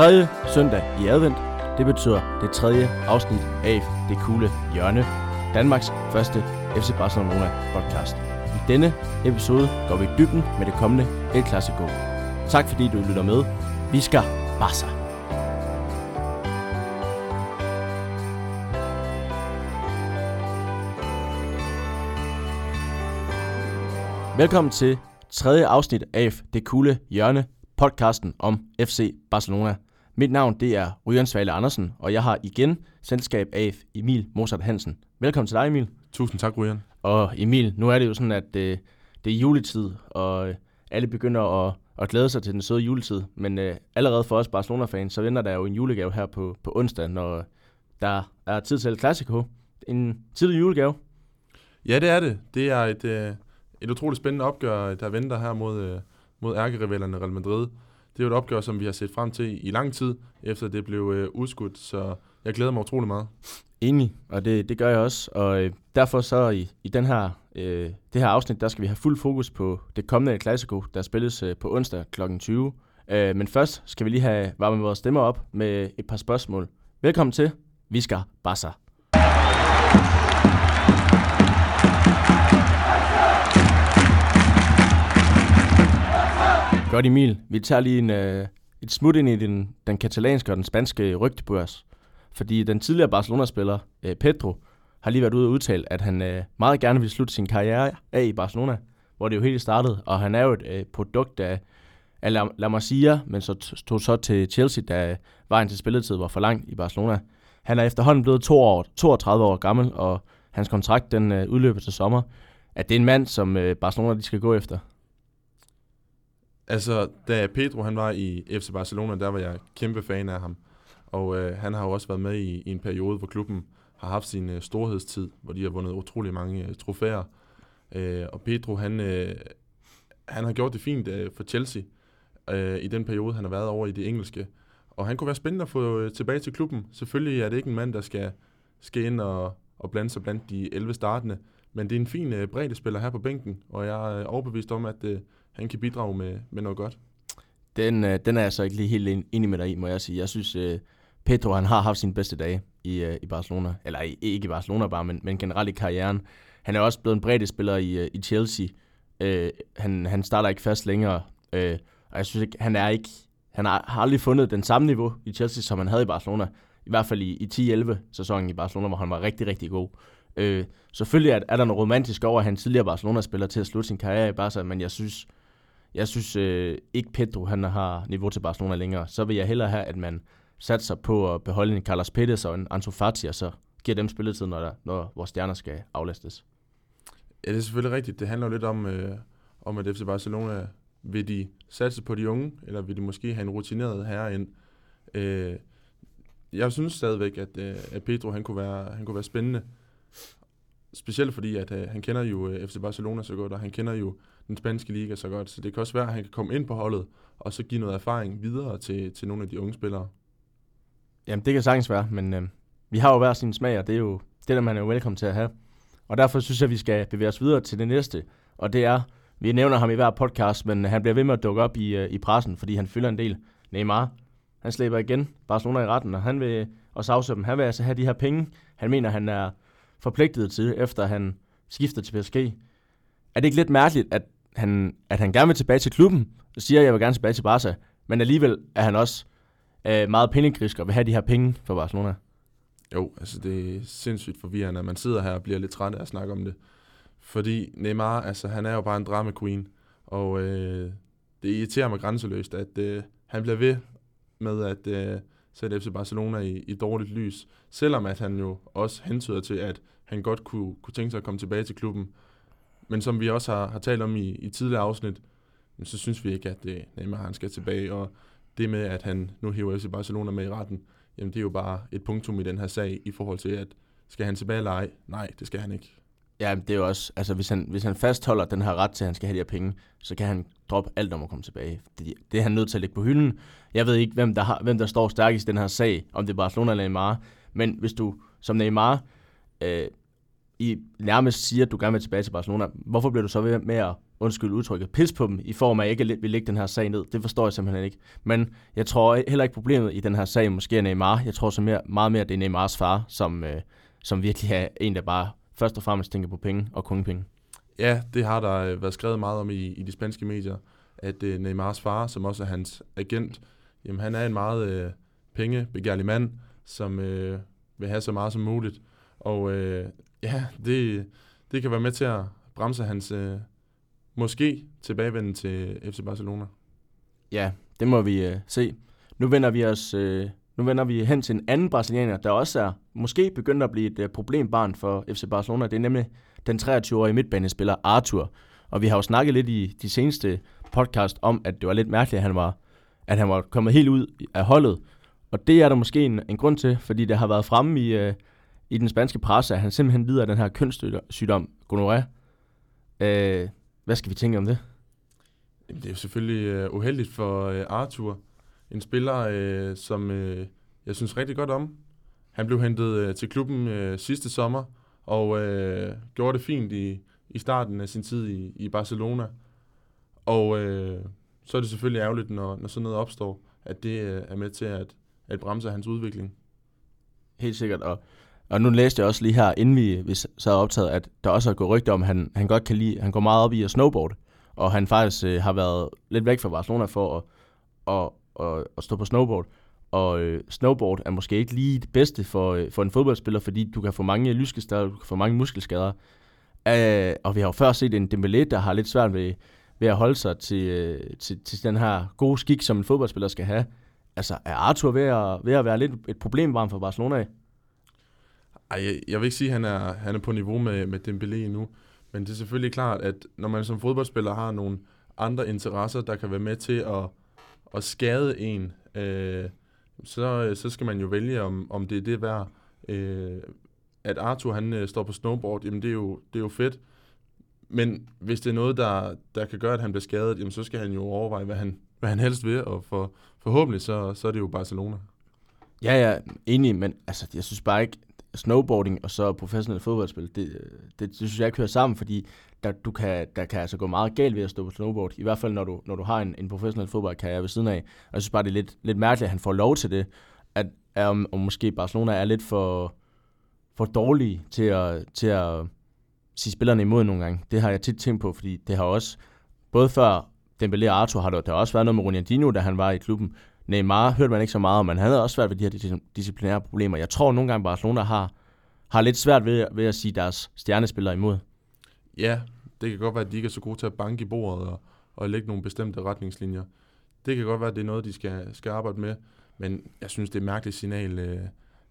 Tredje søndag i advent, det betyder det tredje afsnit af Det Kugle Hjørne, Danmarks første FC Barcelona podcast. I denne episode går vi i dybden med det kommende El Clasico. Tak fordi du lytter med. Vi skal Barca. Velkommen til tredje afsnit af Det Kugle Hjørne, podcasten om FC Barcelona. Mit navn det er Ryan Svale Andersen, og jeg har igen selskab af Emil Mozart Hansen. Velkommen til dig, Emil. Tusind tak, Ryan. Og Emil, nu er det jo sådan, at øh, det er juletid, og øh, alle begynder at, at glæde sig til den søde juletid. Men øh, allerede for os Barcelona-fans, så venter der jo en julegave her på, på onsdag, når der er tid til El Clasico. En tidlig julegave. Ja, det er det. Det er et, øh, et utroligt spændende opgør, der venter her mod, øh, mod ærkerivalerne Real Madrid. Det er jo et opgør, som vi har set frem til i lang tid, efter det blev øh, udskudt, så jeg glæder mig utrolig meget. Enig, og det, det gør jeg også. Og øh, derfor så i, i den her, øh, det her afsnit, der skal vi have fuld fokus på det kommende Clasico, der spilles øh, på onsdag kl. 20. Øh, men først skal vi lige have varmet vores stemmer op med et par spørgsmål. Velkommen til Vi skal Godt Emil, vi tager lige en, øh, et smut ind i den, den katalanske og den spanske rygtebørs. Fordi den tidligere Barcelona-spiller, øh, Pedro, har lige været ude og udtale, at han øh, meget gerne vil slutte sin karriere af i Barcelona, hvor det jo helt startede. Og han er jo et øh, produkt af, af La, La Masia, men så tog så til Chelsea, da vejen til spilletid var for lang i Barcelona. Han er efterhånden blevet to år, 32 år gammel, og hans kontrakt den øh, udløber til sommer. At det er en mand, som øh, Barcelona de skal gå efter. Altså, da Pedro han var i FC Barcelona, der var jeg kæmpe fan af ham. Og øh, han har jo også været med i, i en periode, hvor klubben har haft sin øh, storhedstid, hvor de har vundet utrolig mange øh, trofæer. Øh, og Pedro, han, øh, han har gjort det fint øh, for Chelsea øh, i den periode, han har været over i det engelske. Og han kunne være spændende at få øh, tilbage til klubben. Selvfølgelig er det ikke en mand, der skal, skal ind og, og blande sig blandt de 11 startende, men det er en fin øh, bredde spiller her på bænken, og jeg er overbevist om, at øh, han kan bidrage med, med noget godt. Den, øh, den er jeg så ikke lige helt enig med dig i, må jeg sige. Jeg synes, øh, Pedro han har haft sine bedste dage i, øh, i Barcelona. Eller i, ikke i Barcelona bare, men, men generelt i karrieren. Han er også blevet en bredde spiller i, øh, i Chelsea. Øh, han, han starter ikke fast længere. Øh, og jeg synes ikke, han er ikke... Han har, har aldrig fundet den samme niveau i Chelsea, som han havde i Barcelona. I hvert fald i, i 10-11 sæsonen i Barcelona, hvor han var rigtig, rigtig god. Øh, selvfølgelig er, er der noget romantisk over, at han tidligere Barcelona-spiller til at slutte sin karriere i Barca, men jeg synes, jeg synes øh, ikke Pedro han har niveau til Barcelona længere. Så vil jeg hellere have, at man satser på at beholde en Carlos Pérez og en Ansu Fati, og så giver dem spilletid, når, der, når vores stjerner skal aflastes. Ja, det er selvfølgelig rigtigt. Det handler jo lidt om, øh, om at FC Barcelona, vil de satse på de unge, eller vil de måske have en rutineret herre ind? Øh, jeg synes stadigvæk, at, øh, at Pedro han kunne, være, han kunne være spændende. Specielt fordi, at øh, han kender jo øh, FC Barcelona så godt, og han kender jo den spanske liga så godt. Så det kan også være, at han kan komme ind på holdet, og så give noget erfaring videre til, til nogle af de unge spillere. Jamen, det kan sagtens være, men øh, vi har jo hver sin smag, og det er jo det, der man er velkommen til at have. Og derfor synes jeg, at vi skal bevæge os videre til det næste, og det er, vi nævner ham i hver podcast, men han bliver ved med at dukke op i, øh, i pressen, fordi han fylder en del. Neymar, han slæber igen Barcelona i retten, og han vil også afsøge dem. Han vil altså have de her penge, han mener, han er forpligtet til, efter han skifter til PSG. Er det ikke lidt mærkeligt, at han, at han gerne vil tilbage til klubben, og siger, at jeg vil gerne tilbage til Barca, men alligevel er han også øh, meget pengegrisk og vil have de her penge for Barcelona? Jo, altså det er sindssygt forvirrende, at man sidder her og bliver lidt træt af at snakke om det. Fordi Neymar, altså han er jo bare en drama queen, og øh, det irriterer mig grænseløst, at øh, han bliver ved med at øh, sætte FC Barcelona i, i dårligt lys, selvom at han jo også hentyder til, at han godt kunne, kunne tænke sig at komme tilbage til klubben. Men som vi også har, har talt om i, i tidligere afsnit, så synes vi ikke, at det, Neymar han skal tilbage, og det med, at han nu hiver FC Barcelona med i retten, jamen det er jo bare et punktum i den her sag, i forhold til, at skal han tilbage eller ej? Nej, det skal han ikke. Ja, det er jo også, altså hvis han, hvis han fastholder den her ret til, at han skal have de her penge, så kan han droppe alt om at komme tilbage. Det, det er han nødt til at lægge på hylden. Jeg ved ikke, hvem der, har, hvem der står stærkest i den her sag, om det er Barcelona eller Neymar, men hvis du som Neymar øh, i nærmest siger, at du gerne vil tilbage til Barcelona, hvorfor bliver du så ved med at undskyld udtrykket, pis på dem, i form af, at jeg ikke vil lægge den her sag ned. Det forstår jeg simpelthen ikke. Men jeg tror heller ikke problemet i den her sag måske er Neymar. Jeg tror så mere, meget mere, at det er Neymars far, som, øh, som virkelig er en, der bare først og fremmest tænker på penge og kun penge. Ja, det har der øh, været skrevet meget om i, i de spanske medier, at øh, Neymars far, som også er hans agent, jamen han er en meget øh, pengebegærlig mand, som øh, vil have så meget som muligt. Og øh, ja, det, det kan være med til at bremse hans øh, måske tilbagevenden til FC Barcelona. Ja, det må vi øh, se. Nu vender vi os øh, nu vender vi hen til en anden brasilianer, der også er måske begyndt at blive et øh, problembarn for FC Barcelona. Det er nemlig den 23-årige midtbanespiller Arthur. Og vi har jo snakket lidt i de seneste podcast om, at det var lidt mærkeligt, at han var, at han var kommet helt ud af holdet. Og det er der måske en, en grund til, fordi det har været fremme i, øh, i den spanske presse, at han simpelthen lider af den her kønssygdom, gonorrhea. Øh, hvad skal vi tænke om det? Det er jo selvfølgelig øh, uheldigt for øh, Arthur. En spiller, øh, som øh, jeg synes rigtig godt om. Han blev hentet øh, til klubben øh, sidste sommer, og øh, gjorde det fint i, i starten af sin tid i, i Barcelona. Og øh, så er det selvfølgelig ærgerligt, når, når sådan noget opstår, at det øh, er med til at, at bremse hans udvikling. Helt sikkert, og, og nu læste jeg også lige her, inden vi, vi sad optaget, at der også er gået rygter om, at han, han godt kan lide, han går meget op i at snowboard, og han faktisk øh, har været lidt væk fra Barcelona for at, at, at, at stå på snowboard. Og øh, snowboard er måske ikke lige det bedste for, øh, for en fodboldspiller, fordi du kan få mange lyskeskader, du kan få mange muskelskader. Øh, og vi har jo før set en Dembélé, der har lidt svært ved, ved at holde sig til, øh, til, til den her gode skik, som en fodboldspiller skal have. Altså, er Arthur ved at, ved at være lidt et problembarn for Barcelona? Ej, jeg, jeg vil ikke sige, at han er, han er på niveau med, med Dembélé endnu. Men det er selvfølgelig klart, at når man som fodboldspiller har nogle andre interesser, der kan være med til at, at skade en, øh, så, så skal man jo vælge, om, om det er det værd. Øh, at Arthur han øh, står på snowboard, jamen det er, jo, det er jo fedt. Men hvis det er noget, der, der kan gøre, at han bliver skadet, jamen så skal han jo overveje, hvad han, hvad han helst vil, og for, forhåbentlig så, så er det jo Barcelona. Ja, ja, enig, men altså, jeg synes bare ikke, snowboarding og så professionel fodboldspil, det, det, det synes jeg ikke hører sammen, fordi der, du kan, der kan altså gå meget galt ved at stå på snowboard. I hvert fald, når du, når du har en, en professionel fodboldkarriere ved siden af. Og jeg synes bare, det er lidt, lidt mærkeligt, at han får lov til det. At, at om, om måske Barcelona er lidt for, for dårlige til at, til at sige spillerne imod nogle gange. Det har jeg tit tænkt på, fordi det har også, både før Dembélé og Arthur, har der, der har også været noget med Ronaldinho, da han var i klubben. Neymar hørte man ikke så meget om, men han havde også svært ved de her disciplinære problemer. Jeg tror nogle gange, Barcelona har, har lidt svært ved, ved at sige deres stjernespillere imod. Ja, det kan godt være, at de ikke er så gode til at banke i bordet og, og lægge nogle bestemte retningslinjer. Det kan godt være, at det er noget, de skal, skal arbejde med, men jeg synes, det er et mærkeligt signal øh,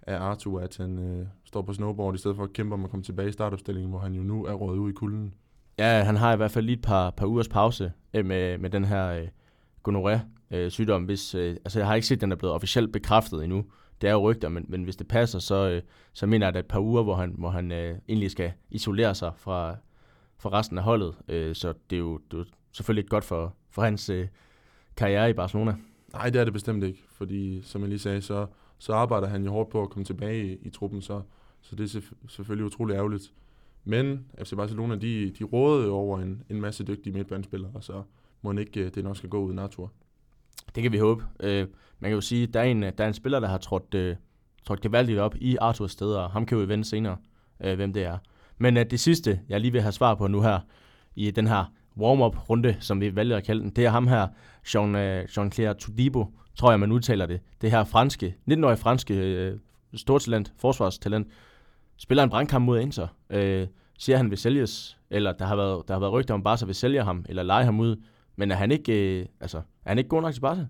af Arthur, at han øh, står på snowboard, i stedet for at kæmpe om at komme tilbage i startopstillingen, hvor han jo nu er rådet ud i kulden. Ja, han har i hvert fald lige et par, par ugers pause øh, med, med den her øh, gonorrhea-sygdom. Øh, hvis, øh, altså, jeg har ikke set, at den er blevet officielt bekræftet endnu. Det er jo rygter, men, men hvis det passer, så, øh, så mener jeg, at det er et par uger, hvor han, hvor han øh, egentlig skal isolere sig fra, fra resten af holdet. Øh, så det er, jo, det er jo selvfølgelig ikke godt for, for hans øh, karriere i Barcelona. Nej, det er det bestemt ikke, fordi som jeg lige sagde, så, så arbejder han jo hårdt på at komme tilbage i, i truppen, så, så det er selvfølgelig utrolig ærgerligt. Men FC Barcelona, de, de rådede over en, en masse dygtige midtbanespillere, og så må ikke øh, det nok skal gå uden Arthur. Det kan vi håbe. Øh, man kan jo sige, at der er en, der er en spiller, der har trådt, øh, trådt gevaldigt op i Arthurs sted, og ham kan vi vende senere, øh, hvem det er. Men øh, det sidste, jeg lige vil have svar på nu her, i den her warm-up-runde, som vi valgte at kalde den, det er ham her, Jean, øh, Jean-Claire Tudibo, tror jeg, man udtaler det. Det her franske, 19-årige franske øh, stortalent, forsvarstalent, spiller en brandkamp mod Inter. Øh, siger han vil sælges, eller der har været, der har været rygter om Barca vil sælge ham, eller lege ham ud. Men er han ikke, øh, altså, er han ikke god nok til Barca?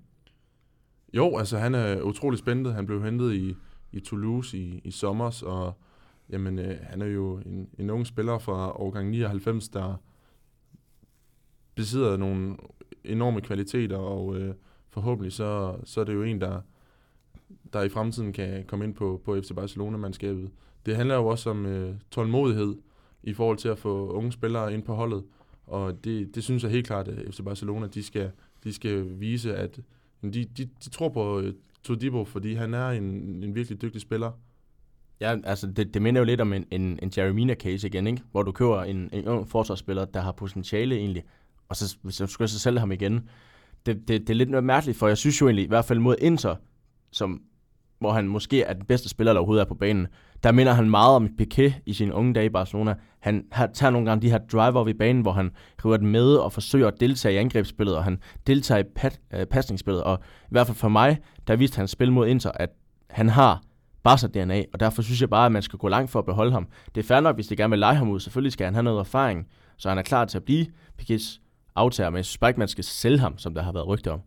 Jo, altså han er utrolig spændende. Han blev hentet i, i Toulouse i, i sommer, og jamen, øh, han er jo en, en ung spiller fra årgang 99, der besidder nogle enorme kvaliteter, og øh, forhåbentlig så, så er det jo en, der, der i fremtiden kan komme ind på, på FC Barcelona-mandskabet. Det handler jo også om øh, tålmodighed i forhold til at få unge spillere ind på holdet, og det, det synes jeg helt klart, at FC Barcelona de skal, de skal vise, at de, de, de tror på øh, Todibo, fordi han er en, en virkelig dygtig spiller. Ja, altså det, det minder jo lidt om en, en, en Jeremina case igen, ikke? hvor du køber en, en ung forsvarsspiller, der har potentiale egentlig, og så, så skal skulle så sælge ham igen, det, det, det er lidt noget mærkeligt, for jeg synes jo egentlig, i hvert fald mod Inter, som, hvor han måske er den bedste spiller, der overhovedet er på banen, der minder han meget om Piqué i sine unge dage i Barcelona. Han har, tager nogle gange de her driver i banen, hvor han river den med og forsøger at deltage i angrebsspillet, og han deltager i pat, øh, pasningsspillet. Og i hvert fald for mig, der viste han spil mod Inter, at han har Barca DNA, og derfor synes jeg bare, at man skal gå langt for at beholde ham. Det er fair nok, hvis de gerne vil lege ham ud. Selvfølgelig skal han have noget erfaring, så han er klar til at blive Piquets aftager, men jeg synes bare ikke, man skal sælge ham, som der har været rygter om.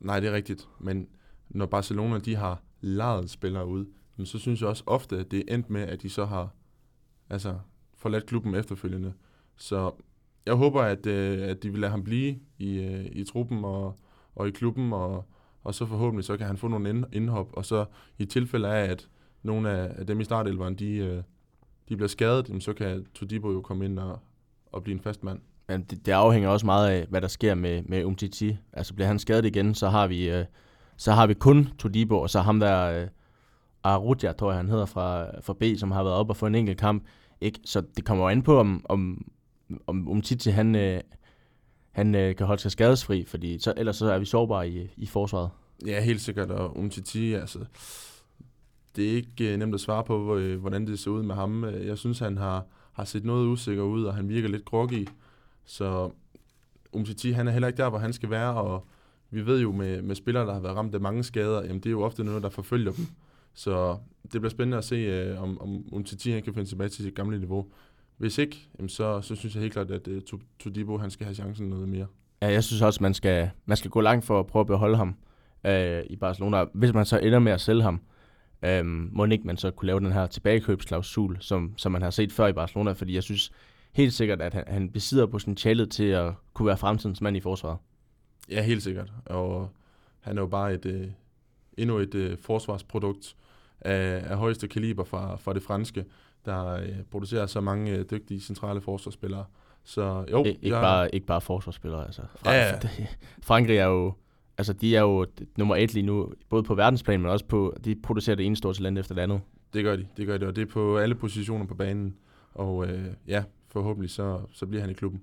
Nej, det er rigtigt, men når Barcelona de har lejet spillere ud, men så synes jeg også ofte, at det er endt med, at de så har altså, forladt klubben efterfølgende. Så jeg håber, at, øh, at de vil lade ham blive i, øh, i truppen og, og i klubben, og, og så forhåbentlig så kan han få nogle indhop, og så i tilfælde af, at nogle af, af dem i startelveren, de, øh, de bliver skadet, så kan Todibo jo komme ind og, og blive en fast mand. Men det, det afhænger også meget af, hvad der sker med, med Umtiti. Altså bliver han skadet igen, så har vi, øh, så har vi kun Todibo, og så ham der, øh, Arudja, tror jeg han hedder, fra, fra B, som har været op og fået en enkelt kamp. Ikke? Så det kommer jo an på, om, om, om Umtiti han, øh, han øh, kan holde sig skadesfri, fordi så, ellers så er vi sårbare i, i forsvaret. Ja, helt sikkert, og Umtiti, altså, det er ikke øh, nemt at svare på, øh, hvordan det ser ud med ham. Øh, jeg synes, han har, har set noget usikker ud, og han virker lidt groggy. Så Umtiti, han er heller ikke der, hvor han skal være, og vi ved jo med, med spillere, der har været ramt af mange skader, jamen det er jo ofte noget, der forfølger dem. Så det bliver spændende at se, øh, om, om Titi han kan finde tilbage til sit gamle niveau. Hvis ikke, jamen så, så synes jeg helt klart, at øh, Todibo han skal have chancen noget mere. Ja, jeg synes også, man skal, man skal gå langt for at prøve at beholde ham øh, i Barcelona. Hvis man så ender med at sælge ham, øh, må ikke man så kunne lave den her tilbagekøbsklausul, som, som man har set før i Barcelona, fordi jeg synes helt sikkert, at han, han besidder potentialet til at kunne være fremtidens mand i forsvaret. Ja, helt sikkert. Og han er jo bare et, uh, endnu et uh, forsvarsprodukt, af, af højeste kaliber fra, fra det franske, der øh, producerer så mange øh, dygtige centrale forsvarsspillere. Så jo, Ik- ikke, jeg... bare, ikke bare forsvarsspillere, altså. Fra, ja, ja. Frankrig er jo, altså de er jo nummer et lige nu, både på verdensplan, men også på, de producerer det ene store talent efter det andet. Det gør de, det gør de, og det er på alle positioner på banen. Og øh, ja, forhåbentlig så, så bliver han i klubben.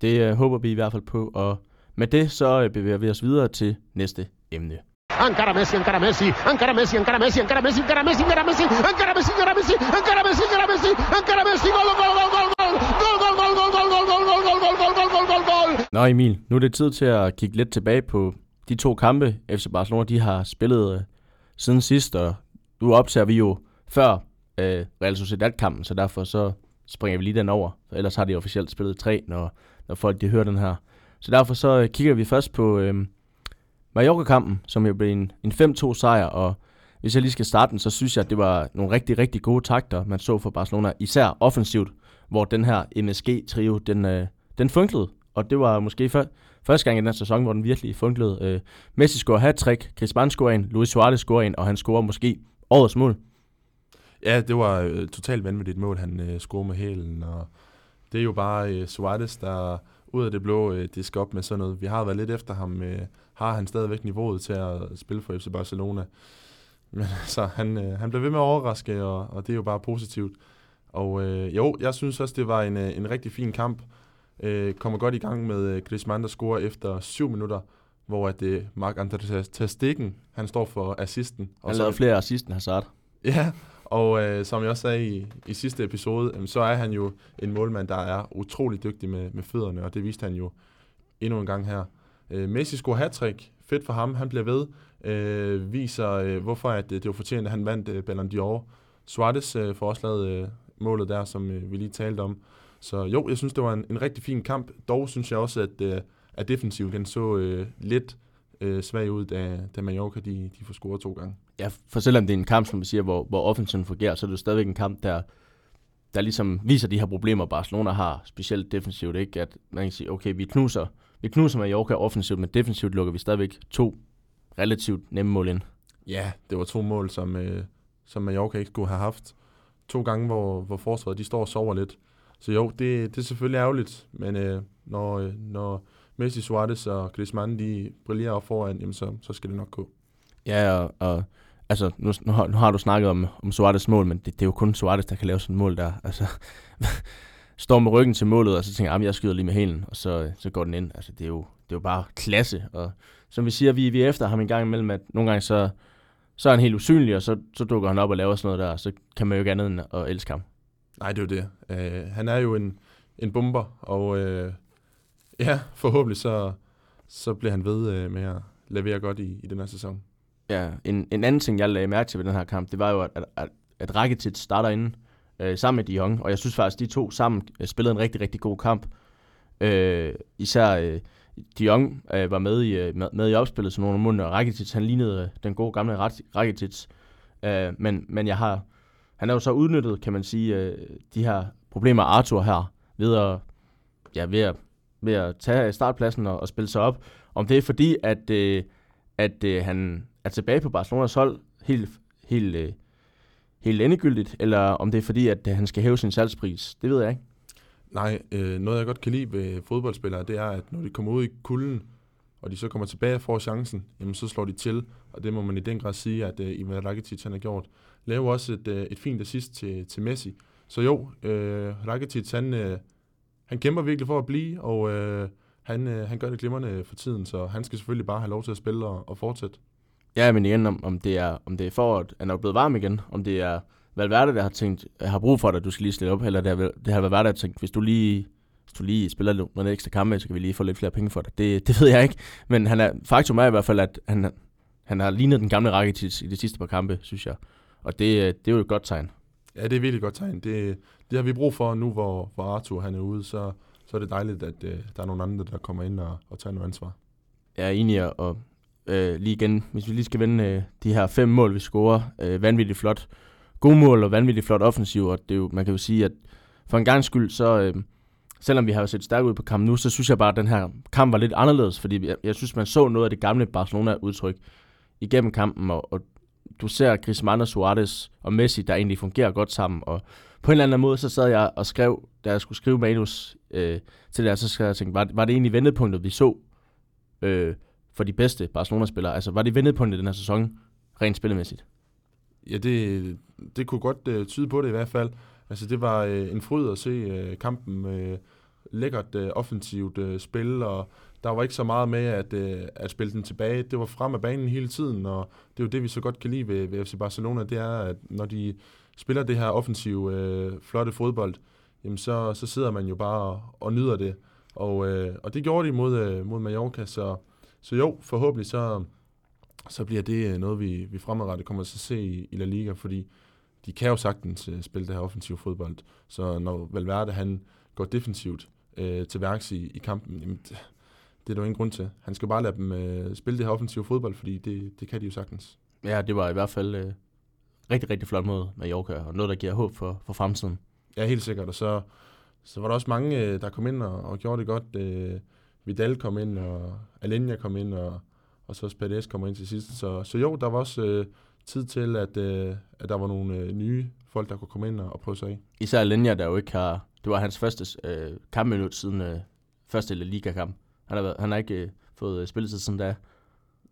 Det øh, håber vi i hvert fald på, og med det så øh, bevæger vi os videre til næste emne encara Messi, encara Messi, encara Messi, encara Messi, encara Messi, encara Messi, encara Messi, encara Messi, encara Messi, encara Messi, encara Messi, encara Messi, gol, gol, gol, gol, gol, gol, gol, gol, gol, gol, gol, gol, gol, gol, gol, gol, gol, gol. Nå Emil, nu er det tid til at kigge lidt tilbage på de to kampe, FC Barcelona de har spillet uh, siden sidst, og nu optager vi jo før uh, Real Sociedad-kampen, så derfor så springer vi lige den over. For ellers har de officielt spillet tre, når, når folk de hører den her. Så derfor så øh, kigger vi først på øh, Mallorca-kampen, som jo blev en, en 5-2 sejr, og hvis jeg lige skal starte den, så synes jeg, at det var nogle rigtig, rigtig gode takter, man så for Barcelona, især offensivt, hvor den her MSG-trio, den, øh, den funklede, og det var måske før, første gang i den sæson, hvor den virkelig funklede. Øh, Messi scorer hat-trick, Griezmann scorer en, Luis Suarez scorer en, og han scorer måske årets mål. Ja, det var øh, totalt vanvittigt mål, han øh, scorede med hælen, og det er jo bare øh, Suarez, der ud af det blå øh, disk op med sådan noget. Vi har været lidt efter ham. Øh, har han stadigvæk niveauet til at spille for FC Barcelona? Men så han, øh, han blev ved med at overraske, og, og det er jo bare positivt. Og øh, jo, jeg synes også, det var en, øh, en rigtig fin kamp. Øh, kommer godt i gang med øh, Griezmann, der scorer efter 7 minutter, hvor at det Mark André Ter han står for assisten. Han lavede flere assist end Hazard. Ja, og øh, som jeg også sagde i, i sidste episode, øh, så er han jo en målmand, der er utrolig dygtig med, med fødderne, og det viste han jo endnu en gang her. Øh, Messi scorer hat Fedt for ham. Han bliver ved. Øh, viser, øh, hvorfor at, øh, det var fortjent, at han vandt øh, Ballon d'Or. Suarez øh, får også lavet øh, målet der, som øh, vi lige talte om. Så jo, jeg synes, det var en, en rigtig fin kamp. Dog synes jeg også, at, øh, at defensiven den så øh, lidt øh, svag ud, da, da Mallorca de, de får scoret to gange. Ja, for selvom det er en kamp, som vi siger, hvor, hvor offensiven fungerer, så er det jo stadigvæk en kamp, der, der ligesom viser de her problemer, Barcelona har, specielt defensivt, ikke? At man kan sige, okay, vi knuser, vi knuser Mallorca offensivt, men defensivt lukker vi stadigvæk to relativt nemme mål ind. Ja, det var to mål, som, øh, som Mallorca ikke skulle have haft. To gange, hvor, hvor forsvaret de står og sover lidt. Så jo, det, det er selvfølgelig ærgerligt, men øh, når, øh, når Messi, Suarez og Griezmann de brillerer op foran, jamen så, så skal det nok gå. Ja, og, og altså, nu, nu, har, nu har du snakket om, om Suarez mål, men det, det er jo kun Suarez, der kan lave sådan et mål der. Altså, står med ryggen til målet, og så tænker jeg, jeg skyder lige med hælen, og så, så går den ind. Altså, det er jo, det er jo bare klasse. Og som vi siger, vi, vi er efter ham en gang imellem, at nogle gange så, så er han helt usynlig, og så, så dukker han op og laver sådan noget der, og så kan man jo ikke andet end at elske ham. Nej, det er jo det. Øh, han er jo en, en bomber, og øh, ja, forhåbentlig så, så bliver han ved øh, med at levere godt i, i den her sæson. Ja, en, en anden ting, jeg lagde mærke til ved den her kamp, det var jo, at, at, at, at Rakitic starter inden øh, sammen med De Jong, og jeg synes faktisk, at de to sammen øh, spillede en rigtig, rigtig god kamp. Øh, især øh, De Jong øh, var med i, øh, med, med i opspillet som nogle måneder, og Rakitic, han lignede øh, den gode gamle Rakitic. Øh, men, men jeg har, han er jo så udnyttet, kan man sige, øh, de her problemer Arthur her, ved at, ja, ved at, ved at tage startpladsen og, og spille sig op. Om det er fordi, at, øh, at øh, han er tilbage på Barcelonas hold helt, helt, øh, helt endegyldigt, eller om det er fordi, at øh, han skal hæve sin salgspris. Det ved jeg ikke. Nej, øh, noget jeg godt kan lide ved fodboldspillere, det er, at når de kommer ud i kulden, og de så kommer tilbage og får chancen, jamen så slår de til, og det må man i den grad sige, at øh, Ivan Rakitic han har gjort. Laver også et, øh, et fint assist til, til Messi. Så jo, øh, Rakitic han, øh, han kæmper virkelig for at blive, og øh, han, øh, han gør det glimrende for tiden, så han skal selvfølgelig bare have lov til at spille og, og fortsætte. Ja, men igen, om, om, det er, om det er for, at han er blevet varm igen, om det er Valverde, der har tænkt, jeg har brug for dig, du skal lige slå op, eller det har, det har Valverde, der har tænkt, hvis du lige hvis du lige spiller nogle ekstra kampe, så kan vi lige få lidt flere penge for dig. Det, det ved jeg ikke, men han er, faktum er i hvert fald, at han, han har lignet den gamle Rakitic i de sidste par kampe, synes jeg. Og det, det er jo et godt tegn. Ja, det er virkelig et godt tegn. Det, det har vi brug for nu, hvor, hvor Arthur han er ude, så, så er det dejligt, at uh, der er nogle andre, der kommer ind og, og tager noget ansvar. Jeg er enig, og øh, lige igen, hvis vi lige skal vende øh, de her fem mål, vi scorer, øh, vanvittigt flot. Gode mål og vanvittigt flot offensiv, og det er jo, man kan jo sige, at for en gang skyld, så øh, selvom vi har set stærkt ud på kampen nu, så synes jeg bare, at den her kamp var lidt anderledes, fordi jeg, jeg synes, man så noget af det gamle Barcelona-udtryk igennem kampen, og, og du ser Griezmann og Suarez og Messi, der egentlig fungerer godt sammen, og på en eller anden måde, så sad jeg og skrev, da jeg skulle skrive manus øh, til det her, så skal jeg tænke, var, var det egentlig vendepunktet, vi så øh, for de bedste Barcelona-spillere? Altså, var det vendepunktet i den her sæson, rent spillemæssigt? Ja, det, det kunne godt uh, tyde på det i hvert fald. Altså, det var uh, en fryd at se uh, kampen. Uh, lækkert uh, offensivt uh, spil, og der var ikke så meget med at, uh, at spille den tilbage. Det var frem af banen hele tiden, og det er jo det, vi så godt kan lide ved, ved FC Barcelona, det er, at når de spiller det her offensive, uh, flotte fodbold, jamen så, så sidder man jo bare og, og nyder det. Og, øh, og det gjorde de mod, øh, mod Mallorca, så så jo, forhåbentlig så, så bliver det øh, noget, vi, vi fremadrettet kommer til at se i, i La Liga, fordi de kan jo sagtens uh, spille det her offensiv fodbold. Så når Valverde han går defensivt uh, til værks i, i kampen, jamen, det, det er der jo ingen grund til. Han skal bare lade dem uh, spille det her offensive fodbold, fordi det, det kan de jo sagtens. Ja, det var i hvert fald uh, rigtig, rigtig flot mod Mallorca, og noget, der giver håb for, for fremtiden. Ja, helt sikkert. Og så, så var der også mange, uh, der kom ind og, og gjorde det godt. Uh, Vidal kom ind, og Alenia kom ind, og, og så Spades kommer ind til sidst. Så, så jo, der var også øh, tid til, at, øh, at der var nogle øh, nye folk, der kunne komme ind og, og prøve sig af. Især Alenia, der jo ikke har... Det var hans første øh, kampminut siden øh, første Liga-kamp. Han har, været, han har ikke øh, fået øh, spilletid siden da.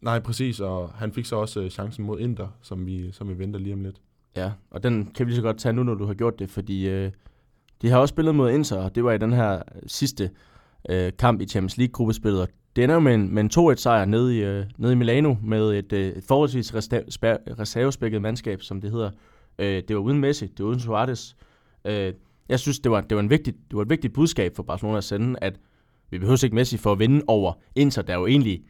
Nej, præcis, og han fik så også øh, chancen mod Inter, som vi, som vi venter lige om lidt. Ja, og den kan vi lige så godt tage nu, når du har gjort det, fordi øh, de har også spillet mod Inter, og det var i den her sidste øh, kamp i Champions League-gruppespillet. Og det ender med en, med en 2-1-sejr nede i, øh, nede i Milano med et, øh, et forholdsvis reservespækket mandskab, som det hedder. Øh, det var uden Messi, det var uden Suarez. Øh, jeg synes, det var, det, var en vigtig, det var et vigtigt budskab for Barcelona at sende, at vi behøver ikke Messi for at vinde over Inter, der jo egentlig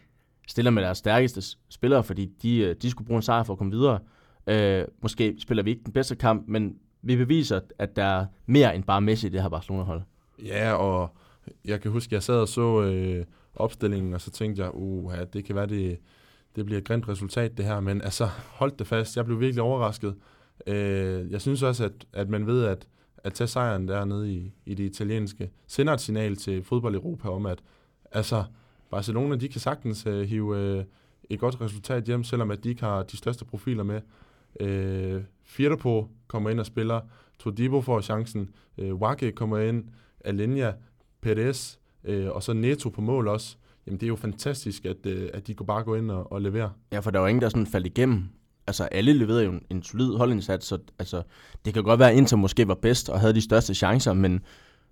stiller med deres stærkeste spillere, fordi de, øh, de skulle bruge en sejr for at komme videre. Øh, måske spiller vi ikke den bedste kamp, men vi beviser, at der er mere end bare Messi i det her Barcelona-hold. Ja, og jeg kan huske, jeg sad og så øh, opstillingen, og så tænkte jeg, uh, ja, det kan være, det, det bliver et grimt resultat, det her. Men altså, hold det fast. Jeg blev virkelig overrasket. Øh, jeg synes også, at, at man ved, at, at tage sejren dernede i, i det italienske, sender et signal til fodbold Europa om, at altså, Barcelona, de kan sagtens øh, hive øh, et godt resultat hjem, selvom at de ikke har de største profiler med. Øh, Firpo kommer ind og spiller, Todibo får chancen, øh, Wake kommer ind, Alenia, Perez øh, og så Neto på mål også, jamen det er jo fantastisk, at, øh, at de kunne bare gå ind og, og levere. Ja, for der var ingen, der sådan faldt igennem. Altså alle leverede jo en, en solid holdindsats, så altså, det kan godt være, at Inter måske var bedst og havde de største chancer, men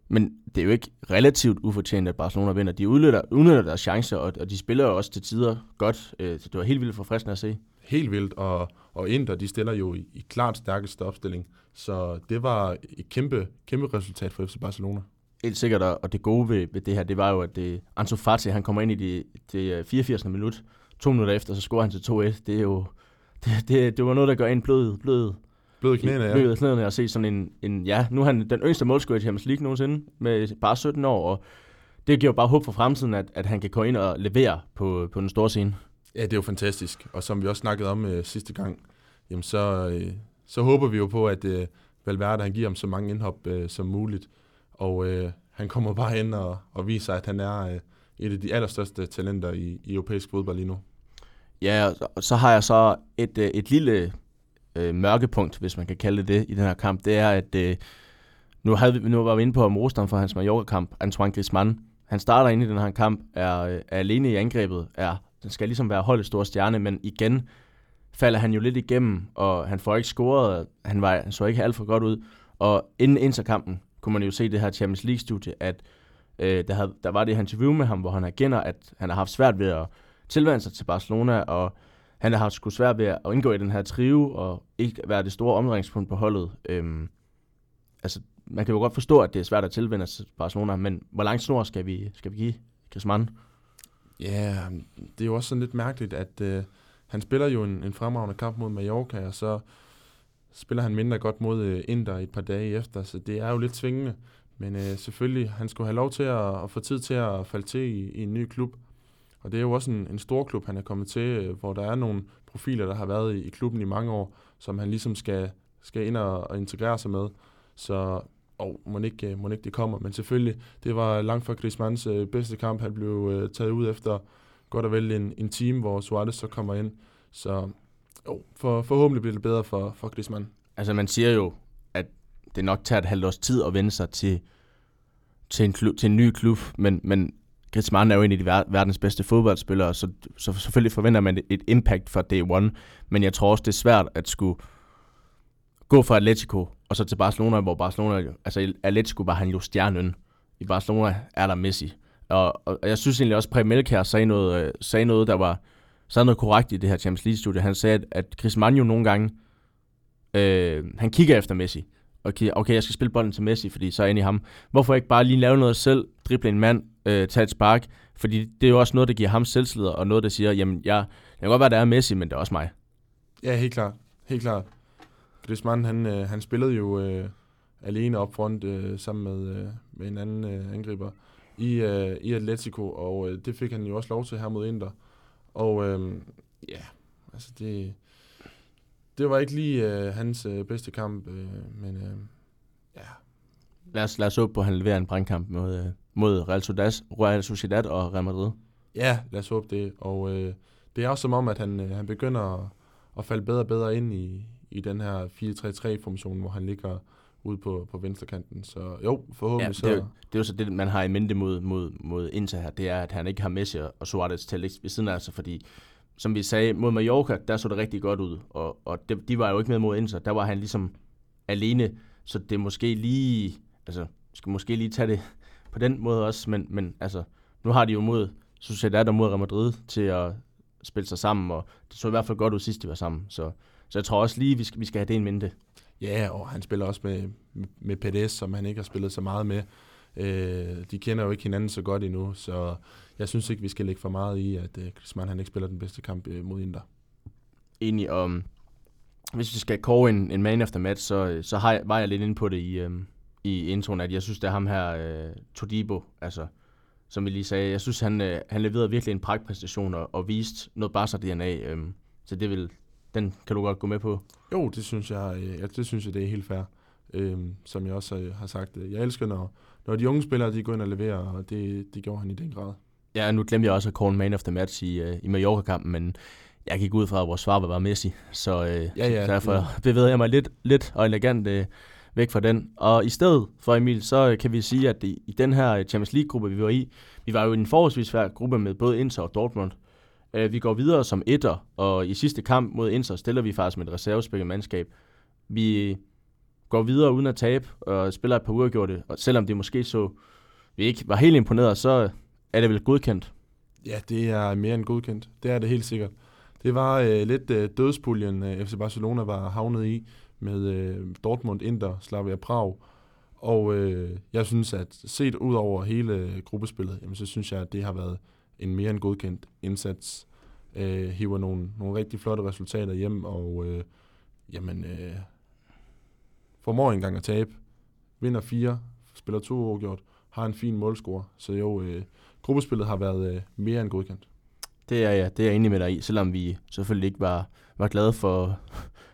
Men det er jo ikke relativt ufortjent, at Barcelona vinder. De udnytter, udnytter deres chancer, og, og de spiller jo også til tider godt. Øh, så det var helt vildt forfriskende at se. Helt vildt, og, og Inter, de stiller jo i, i klart stærkeste opstilling. Så det var et kæmpe, kæmpe resultat for FC Barcelona. Helt sikkert, og det gode ved, ved det her, det var jo, at det, Ansu Fati, han kommer ind i det, det 84. minut. To minutter efter, så scorer han til 2-1. Det er jo, det, det, det var noget, der gør en blød, blød, blød knæene, ja. Blød knæene at se sådan en, en, ja, nu er han den yngste målscorer i Champions League nogensinde, med bare 17 år, og det giver jo bare håb for fremtiden, at, at han kan gå ind og levere på, på den store scene. Ja, det er jo fantastisk, og som vi også snakkede om øh, sidste gang, jamen så, øh, så håber vi jo på, at øh, Valverde han giver ham så mange indhop øh, som muligt, og øh, han kommer bare ind og, og viser, at han er øh, et af de allerstørste talenter i, i europæisk fodbold lige nu. Ja, og så har jeg så et, øh, et lille øh, mørkepunkt, hvis man kan kalde det det, i den her kamp. Det er, at øh, nu, havde vi, nu var vi inde på modstand for hans Mallorca-kamp, Antoine Griezmann. Han starter ind i den her kamp, er, er alene i angrebet, er, den skal ligesom være holdet store stjerne, men igen falder han jo lidt igennem, og han får ikke scoret, han, var, han så ikke alt for godt ud. Og inden interkampen kunne man jo se det her Champions League-studie, at øh, der, havde, der var det her interview med ham, hvor han erkender, at han har haft svært ved at tilvænne sig til Barcelona, og han har haft sgu svært ved at indgå i den her trio, og ikke være det store omdrejningspunkt på holdet. Øhm, altså, man kan jo godt forstå, at det er svært at tilvænne sig til Barcelona, men hvor lang snor skal vi, skal vi give Griezmann? Ja, yeah, det er jo også sådan lidt mærkeligt, at øh, han spiller jo en, en fremragende kamp mod Mallorca, og så spiller han mindre godt mod øh, Inter et par dage efter, så det er jo lidt svingende. Men øh, selvfølgelig, han skulle have lov til at, at få tid til at falde til i, i en ny klub. Og det er jo også en, en stor klub, han er kommet til, øh, hvor der er nogle profiler, der har været i, i klubben i mange år, som han ligesom skal, skal ind og, og integrere sig med. Så og må ikke, øh, må ikke det kommer, men selvfølgelig, det var langt fra Griezmanns øh, bedste kamp. Han blev øh, taget ud efter godt og vel en, en team, hvor Suarez så kommer ind. Så jo, for, forhåbentlig bliver det bedre for, for Griezmann. Altså man siger jo, at det nok tager et halvt års tid at vende sig til, til, en, klub, til en ny klub, men, men Griezmann er jo en af de verdens bedste fodboldspillere, så, så selvfølgelig forventer man et impact fra day one, men jeg tror også, det er svært at skulle gå fra Atletico og så til Barcelona, hvor Barcelona, altså Atletico var han jo stjernen. I Barcelona er der Messi. Og, og, og jeg synes egentlig også, at Præm Melkær sagde noget, øh, sagde noget, der var sagde noget korrekt i det her Champions League-studie. Han sagde, at Chris jo nogle gange, øh, han kigger efter Messi. Okay, okay, jeg skal spille bolden til Messi, fordi så er jeg i ham. Hvorfor ikke bare lige lave noget selv, drible en mand, øh, tage et spark? Fordi det er jo også noget, der giver ham selvtillid, og noget, der siger, jamen, jeg, jeg kan godt være, der er Messi, men det er også mig. Ja, helt klart. Helt klart. Griezmann, han, øh, han spillede jo øh, alene op front øh, sammen med, øh, med en anden øh, angriber i, øh, i Atletico, og øh, det fik han jo også lov til her mod Inter. Og øh, ja, altså det, det var ikke lige øh, hans øh, bedste kamp, øh, men øh, ja. Lad os, lad os håbe på, at han leverer en brandkamp mod, øh, mod Real, Sociedad, Real Sociedad og Real Madrid. Ja, lad os håbe det. Og øh, det er også som om, at han, øh, han begynder at, at falde bedre og bedre ind i, i den her 4-3-3-formation, hvor han ligger ude på, på venstrekanten. Så jo, forhåbentlig ja, det er, så... Det er jo så det, man har i mente mod, mod, mod Inter her, det er, at han ikke har Messi og Suarez til ved siden af sig, fordi som vi sagde, mod Mallorca, der så det rigtig godt ud, og, og de, de var jo ikke med mod Inter, der var han ligesom alene, så det er måske lige, altså, skal måske lige tage det på den måde også, men, men altså, nu har de jo mod Sociedad og mod Real Madrid til at spille sig sammen, og det så i hvert fald godt ud sidst, de var sammen, så, så jeg tror også lige, vi skal, vi skal have det en mente. Ja, og han spiller også med, med Perez, som han ikke har spillet så meget med. Øh, de kender jo ikke hinanden så godt endnu, så jeg synes ikke, vi skal lægge for meget i, at øh, Griezmann han ikke spiller den bedste kamp øh, mod Inter. Enig om, mm, hvis vi skal kåre en, en man after match, så, øh, så har jeg, var jeg lidt inde på det i, øh, i introen, at jeg synes, det er ham her, øh, Todibo, altså, som vi lige sagde. Jeg synes, han, øh, han leverede virkelig en pragtpræstation og, og viste noget Barca-DNA, øh, så det vil, den kan du godt gå med på. Jo, det synes jeg, øh, ja, det synes jeg, det er helt fair. Øhm, som jeg også øh, har sagt. Jeg elsker, når, når de unge spillere de går ind og leverer, og det, det gjorde han i den grad. Ja, nu glemte jeg også at call man of the match i, uh, i Mallorca-kampen, men jeg gik ud fra, at vores svar var Messi, så, uh, ja, ja, derfor ja. bevægede jeg mig lidt, lidt og elegant uh, væk fra den. Og i stedet for Emil, så kan vi sige, at i, i den her Champions League-gruppe, vi var i, vi var jo i en forholdsvis svær gruppe med både Inter og Dortmund. Øh, vi går videre som etter, og i sidste kamp mod Inter stiller vi faktisk med et reservespillet mandskab. Vi går videre uden at tabe og spiller et par uafgjorte, og selvom det måske så vi ikke var helt imponeret, så er det vel godkendt. Ja, det er mere end godkendt. Det er det helt sikkert. Det var øh, lidt øh, dødspuljen, øh, FC Barcelona var havnet i med øh, Dortmund, Inter, Slavia Prag. Og øh, jeg synes, at set ud over hele øh, gruppespillet, jamen, så synes jeg, at det har været en mere end godkendt indsats. Øh, hiver nogle, nogle rigtig flotte resultater hjem, og øh, jamen, øh, formår engang at tabe. Vinder fire, spiller to uafgjort, har en fin målscore. Så jo, øh, gruppespillet har været øh, mere end godkendt. Det er, ja, det er jeg enig med dig i, selvom vi selvfølgelig ikke var, var glade for,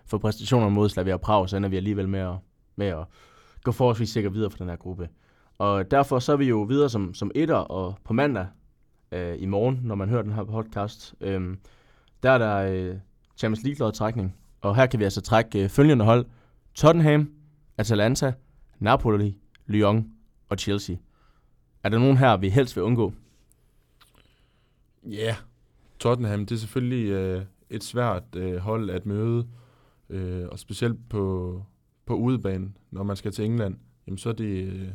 for præstationer mod Slavia Prag, så ender vi alligevel med at, med at gå forholdsvis sikkert videre for den her gruppe. Og derfor så er vi jo videre som, som etter, og på mandag øh, i morgen, når man hører den her podcast, øh, der er der øh, Champions League-lodtrækning, og her kan vi altså trække øh, følgende hold. Tottenham, Atalanta, Napoli, Lyon og Chelsea. Er der nogen her, vi helst vil undgå? Ja, yeah. Tottenham, det er selvfølgelig øh, et svært øh, hold at møde, øh, og specielt på, på udebanen, når man skal til England, jamen så er det, øh,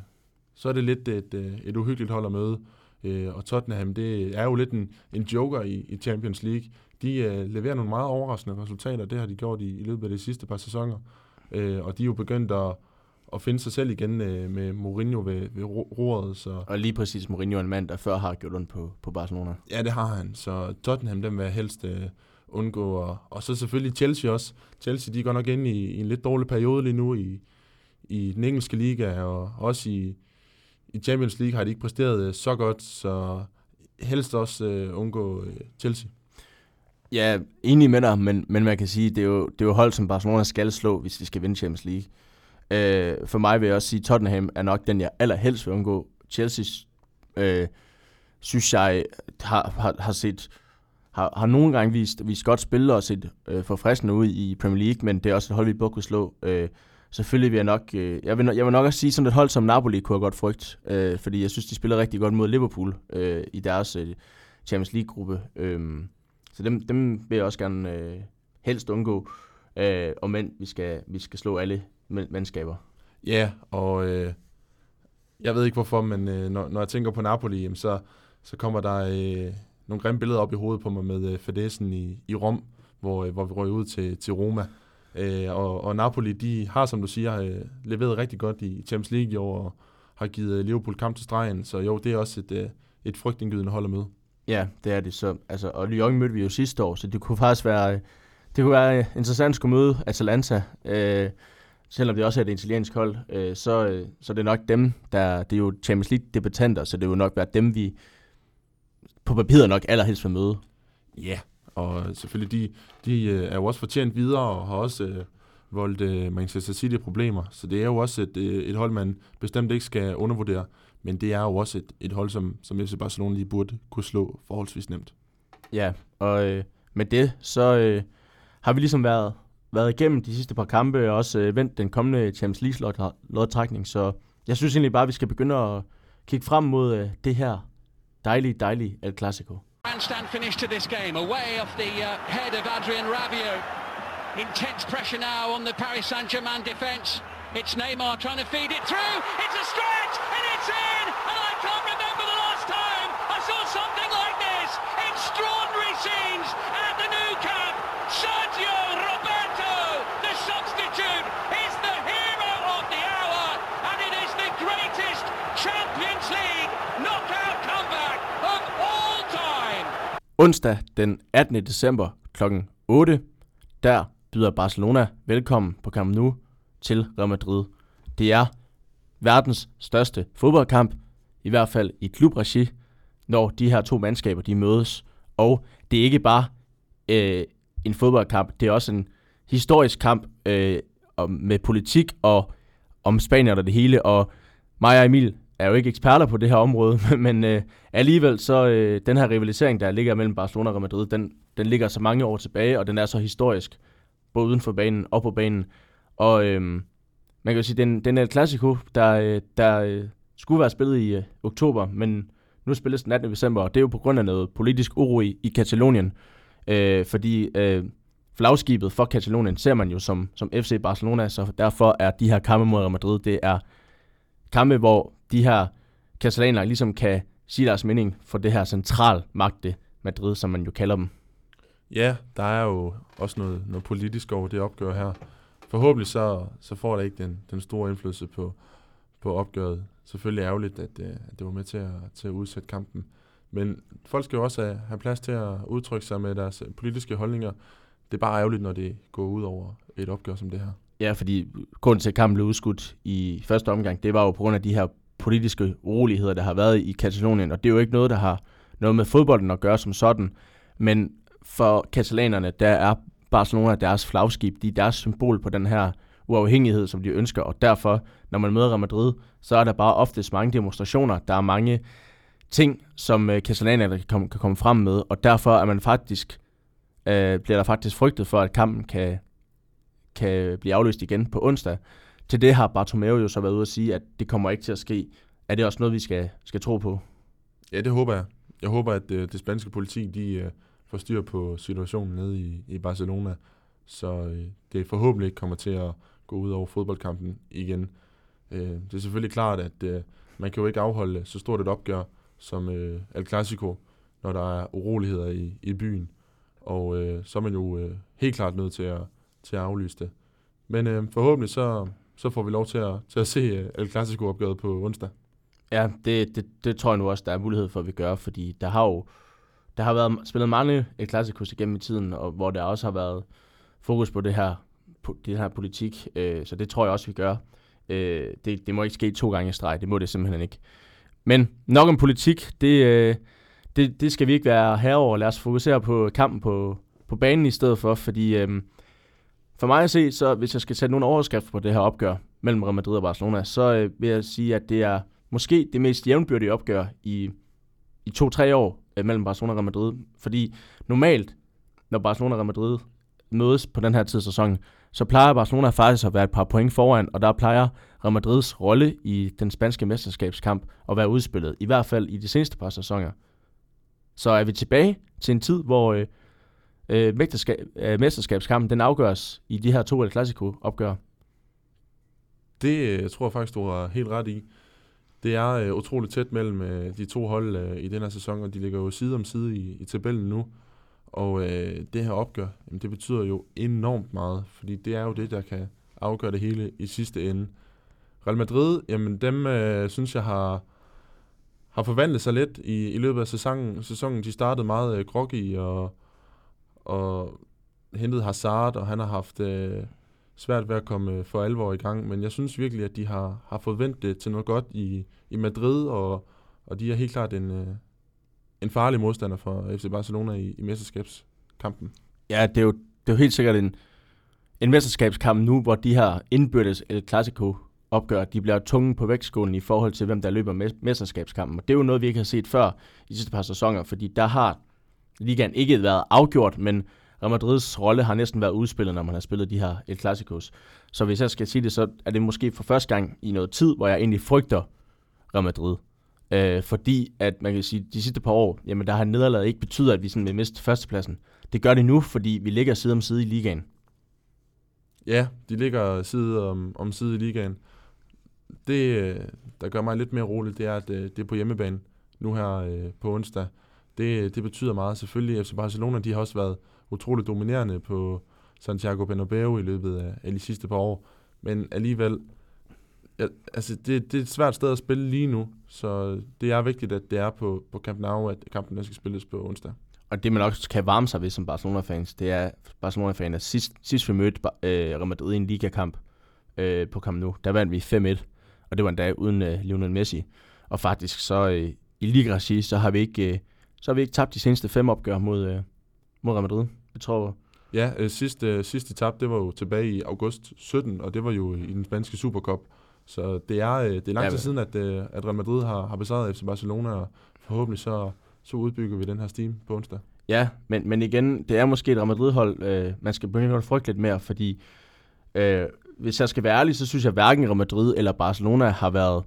så er det lidt et, øh, et uhyggeligt hold at møde. Øh, og Tottenham, det er jo lidt en, en joker i, i Champions League. De øh, leverer nogle meget overraskende resultater, det har de gjort i, i løbet af de sidste par sæsoner. Øh, og de er jo begyndt at, at finde sig selv igen øh, med Mourinho ved, ved roret. Så. Og lige præcis Mourinho er en mand, der før har gjort ondt på, på Barcelona. Ja, det har han. Så Tottenham, den vil jeg helst øh, undgå. Og, og så selvfølgelig Chelsea også. Chelsea, de går nok ind i, i en lidt dårlig periode lige nu i, i den engelske liga, og også i, i Champions League har de ikke præsteret øh, så godt, så helst også øh, undgå øh, Chelsea. Ja, enig med dig, men, men man kan sige, det er, jo, det er jo hold, som Barcelona skal slå, hvis de skal vinde Champions League. Øh, for mig vil jeg også sige, at Tottenham er nok den, jeg allerhelst vil undgå. Chelsea, øh, synes jeg, har, har, har set har, har nogle gange vist, vist godt spil og set øh, forfriskende ud i Premier League, men det er også et hold, vi burde kunne slå. Øh, selvfølgelig vil jeg nok, øh, jeg, vil, jeg vil nok også sige, sådan et hold som Napoli kunne jeg godt frygt, øh, fordi jeg synes, de spiller rigtig godt mod Liverpool øh, i deres øh, Champions League-gruppe. Øh, så dem, dem vil jeg også gerne øh, helst undgå, øh, og men vi skal, vi skal slå alle mandskaber. Ja, og øh, jeg ved ikke hvorfor, men øh, når, når jeg tænker på Napoli, jamen, så, så kommer der øh, nogle grimme billeder op i hovedet på mig med øh, Fadesen i, i Rom, hvor, øh, hvor vi røg ud til, til Roma. Øh, og, og Napoli, de har, som du siger, øh, leveret rigtig godt i Champions League i år, og har givet Liverpool kamp til stregen. Så jo, det er også et, øh, et frygtindgydende hold at møde. Ja, det er det. Så, altså, og Lyon mødte vi jo sidste år, så det kunne faktisk være, det kunne være interessant at skulle møde Atalanta. Øh, selvom det også er et italiensk hold, øh, så, øh, så det er nok dem, der, det er jo Champions League debutanter, så det vil nok være dem, vi på papiret nok allerhelst vil møde. Ja, yeah og selvfølgelig, de, de øh, er jo også fortjent videre, og har også øh, voldt øh, Manchester City problemer, så det er jo også et, øh, et hold, man bestemt ikke skal undervurdere, men det er jo også et, et hold, som, som FC Barcelona lige burde kunne slå forholdsvis nemt. Ja, og øh, med det, så øh, har vi ligesom været været igennem de sidste par kampe, og også øh, vendt den kommende Champions League-lodtrækning, så jeg synes egentlig bare, at vi skal begynde at kigge frem mod øh, det her dejlige, dejlige El Clasico. Grandstand finish to this game, away off the uh, head of Adrian Rabiot. Intense pressure now on the Paris Saint-Germain defense. It's Neymar trying to feed it through. It's a stretch, Onsdag den 18. december kl. 8, der byder Barcelona velkommen på Camp Nou til Real Madrid. Det er verdens største fodboldkamp, i hvert fald i klubregi, når de her to mandskaber de mødes. Og det er ikke bare øh, en fodboldkamp, det er også en historisk kamp øh, om, med politik og om Spanien og det hele. Og mig og Emil er jo ikke eksperter på det her område, men øh, alligevel så øh, den her rivalisering, der ligger mellem Barcelona og Madrid, den, den ligger så mange år tilbage, og den er så historisk, både uden for banen og på banen. Og øh, man kan jo sige, den, den er et klassiko, der, øh, der øh, skulle være spillet i øh, oktober, men nu spilles den 18. december, og det er jo på grund af noget politisk uro i, i Katalonien. Øh, fordi øh, flagskibet for Katalonien ser man jo som, som FC Barcelona, så derfor er de her kampe mod Real Madrid, det er kampe, hvor de her katalanere ligesom kan sige deres mening for det her central magte Madrid, som man jo kalder dem. Ja, der er jo også noget, noget politisk over det opgør her. Forhåbentlig så, så får det ikke den, den store indflydelse på, på opgøret. Selvfølgelig ærgerligt, at, øh, at det var med til at, til at udsætte kampen. Men folk skal jo også have, have plads til at udtrykke sig med deres politiske holdninger. Det er bare ærgerligt, når det går ud over et opgør som det her. Ja, fordi grunden til, at kampen blev udskudt i første omgang, det var jo på grund af de her politiske uroligheder, der har været i Katalonien. Og det er jo ikke noget, der har noget med fodbolden at gøre som sådan. Men for katalanerne, der er Barcelona deres flagskib, de er deres symbol på den her uafhængighed, som de ønsker, og derfor, når man møder Real Madrid, så er der bare oftest mange demonstrationer, der er mange ting, som øh, katalanerne kan komme, kan komme frem med, og derfor er man faktisk, øh, bliver der faktisk frygtet for, at kampen kan, kan blive afløst igen på onsdag. Til det har Bartomeu jo så været ude at sige, at det kommer ikke til at ske. Er det også noget, vi skal, skal tro på? Ja, det håber jeg. Jeg håber, at det, øh, det spanske politi de, øh, får styr på situationen nede i, i Barcelona, så øh, det forhåbentlig ikke kommer til at gå ud over fodboldkampen igen. Øh, det er selvfølgelig klart, at øh, man kan jo ikke afholde så stort et opgør som øh, El Clasico, når der er uroligheder i, i byen. Og øh, så er man jo øh, helt klart nødt til at, til at aflyse det. Men øh, forhåbentlig så, så får vi lov til at, til at se øh, El Clasico-opgøret på onsdag. Ja, det, det, det tror jeg nu også, der er mulighed for, at vi gør, fordi der har jo der har været spillet mange El Clasicos igennem i tiden, og hvor der også har været fokus på det her, på det her politik, øh, så det tror jeg også, vi gør. Øh, det, det må ikke ske to gange i streg, det må det simpelthen ikke. Men nok om politik, det, øh, det, det skal vi ikke være herover. Lad os fokusere på kampen på, på banen i stedet for, fordi øh, for mig at se, så hvis jeg skal sætte nogle overskrifter på det her opgør mellem Real Madrid og Barcelona, så øh, vil jeg sige, at det er måske det mest jævnbyrdige opgør i, i to-tre år øh, mellem Barcelona og Real Madrid. Fordi normalt, når Barcelona og Real Madrid mødes på den her tid sæson, så plejer Barcelona faktisk at være et par point foran, og der plejer Real Madrids rolle i den spanske mesterskabskamp at være udspillet, i hvert fald i de seneste par sæsoner. Så er vi tilbage til en tid, hvor øh, øh, øh, mesterskabskampen den afgøres i de her to El Clasico-opgør. Det øh, jeg tror jeg faktisk, du har helt ret i. Det er øh, utroligt tæt mellem øh, de to hold øh, i den her sæson, og de ligger jo side om side i, i tabellen nu. Og øh, det her opgør, jamen, det betyder jo enormt meget, fordi det er jo det, der kan afgøre det hele i sidste ende. Real Madrid, jamen dem øh, synes jeg har, har forvandlet sig lidt i, i løbet af sæsonen. sæsonen. De startede meget øh, groggy og, og hentet Hazard, og han har haft øh, svært ved at komme øh, for alvor i gang. Men jeg synes virkelig, at de har, har forventet det til noget godt i, i Madrid, og, og de er helt klart en, øh, en farlig modstander for FC Barcelona i, i mesterskabskampen. Ja, det er jo, det er jo helt sikkert en, en mesterskabskamp nu, hvor de her indbyrdes El Clasico opgør, de bliver tunge på vægtskålen i forhold til, hvem der løber mesterskabskampen. Og det er jo noget, vi ikke har set før i de sidste par sæsoner, fordi der har ligaen ikke været afgjort, men Real Madrids rolle har næsten været udspillet, når man har spillet de her El Clasicos. Så hvis jeg skal sige det, så er det måske for første gang i noget tid, hvor jeg egentlig frygter Real Madrid. Øh, fordi at man kan sige, de sidste par år, jamen der har nederlaget ikke betydet, at vi sådan vil miste førstepladsen. Det gør det nu, fordi vi ligger side om side i ligaen. Ja, de ligger side om, om side i ligaen. Det, øh, der gør mig lidt mere roligt, det er, at øh, det er på hjemmebane nu her øh, på onsdag. Det, det betyder meget. Selvfølgelig, FC Barcelona de har også været utroligt dominerende på Santiago Bernabeu i løbet af, af de sidste par år. Men alligevel, ja, altså det, det er et svært sted at spille lige nu, så det er vigtigt, at det er på, på Camp Nou, at kampen skal spilles på onsdag. Og det man også kan varme sig ved som Barcelona-fans, det er Barcelona-fans, sidst, sidst vi mødte øh, Real Madrid i en ligakamp øh, på Camp Nou, der vandt vi 5-1, og det var en dag uden øh, Lionel Messi. Og faktisk så øh, i liga så har vi ikke øh, så har vi ikke tabt de seneste fem opgør mod, øh, mod Real Madrid. Jeg tror, Ja, øh, sidste, øh, sidste tab, det var jo tilbage i august 17, og det var jo i den spanske Supercup. Så det er, øh, det er lang tid ja, siden, at, øh, at Real Madrid har, har besejret FC Barcelona, og forhåbentlig så, så udbygger vi den her steam på onsdag. Ja, men, men igen, det er måske et Real Madrid-hold, øh, man skal begynde at frygte lidt mere, fordi øh, hvis jeg skal være ærlig, så synes jeg, hverken Real Madrid eller Barcelona har været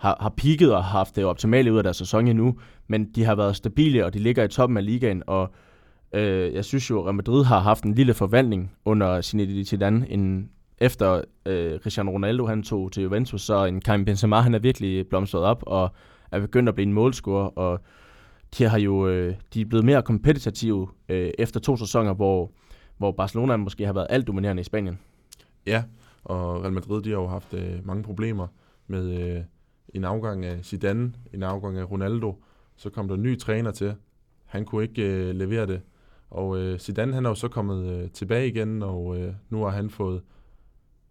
har, har peaked og haft det optimale ud af deres sæson endnu, men de har været stabile, og de ligger i toppen af ligaen, og Øh, jeg synes jo, at Real Madrid har haft en lille forvandling under Zinedine Zidane. En, efter øh, Cristiano Ronaldo han tog til Juventus, så en Karim Benzema han er virkelig blomstret op og er begyndt at blive en målscorer. Og de har jo øh, de er blevet mere kompetitive øh, efter to sæsoner, hvor, hvor Barcelona måske har været alt dominerende i Spanien. Ja, og Real Madrid de har jo haft øh, mange problemer med øh, en afgang af Zidane, en afgang af Ronaldo. Så kom der en ny træner til. Han kunne ikke øh, levere det. Og øh, Zidane han er jo så kommet øh, tilbage igen, og øh, nu har han fået,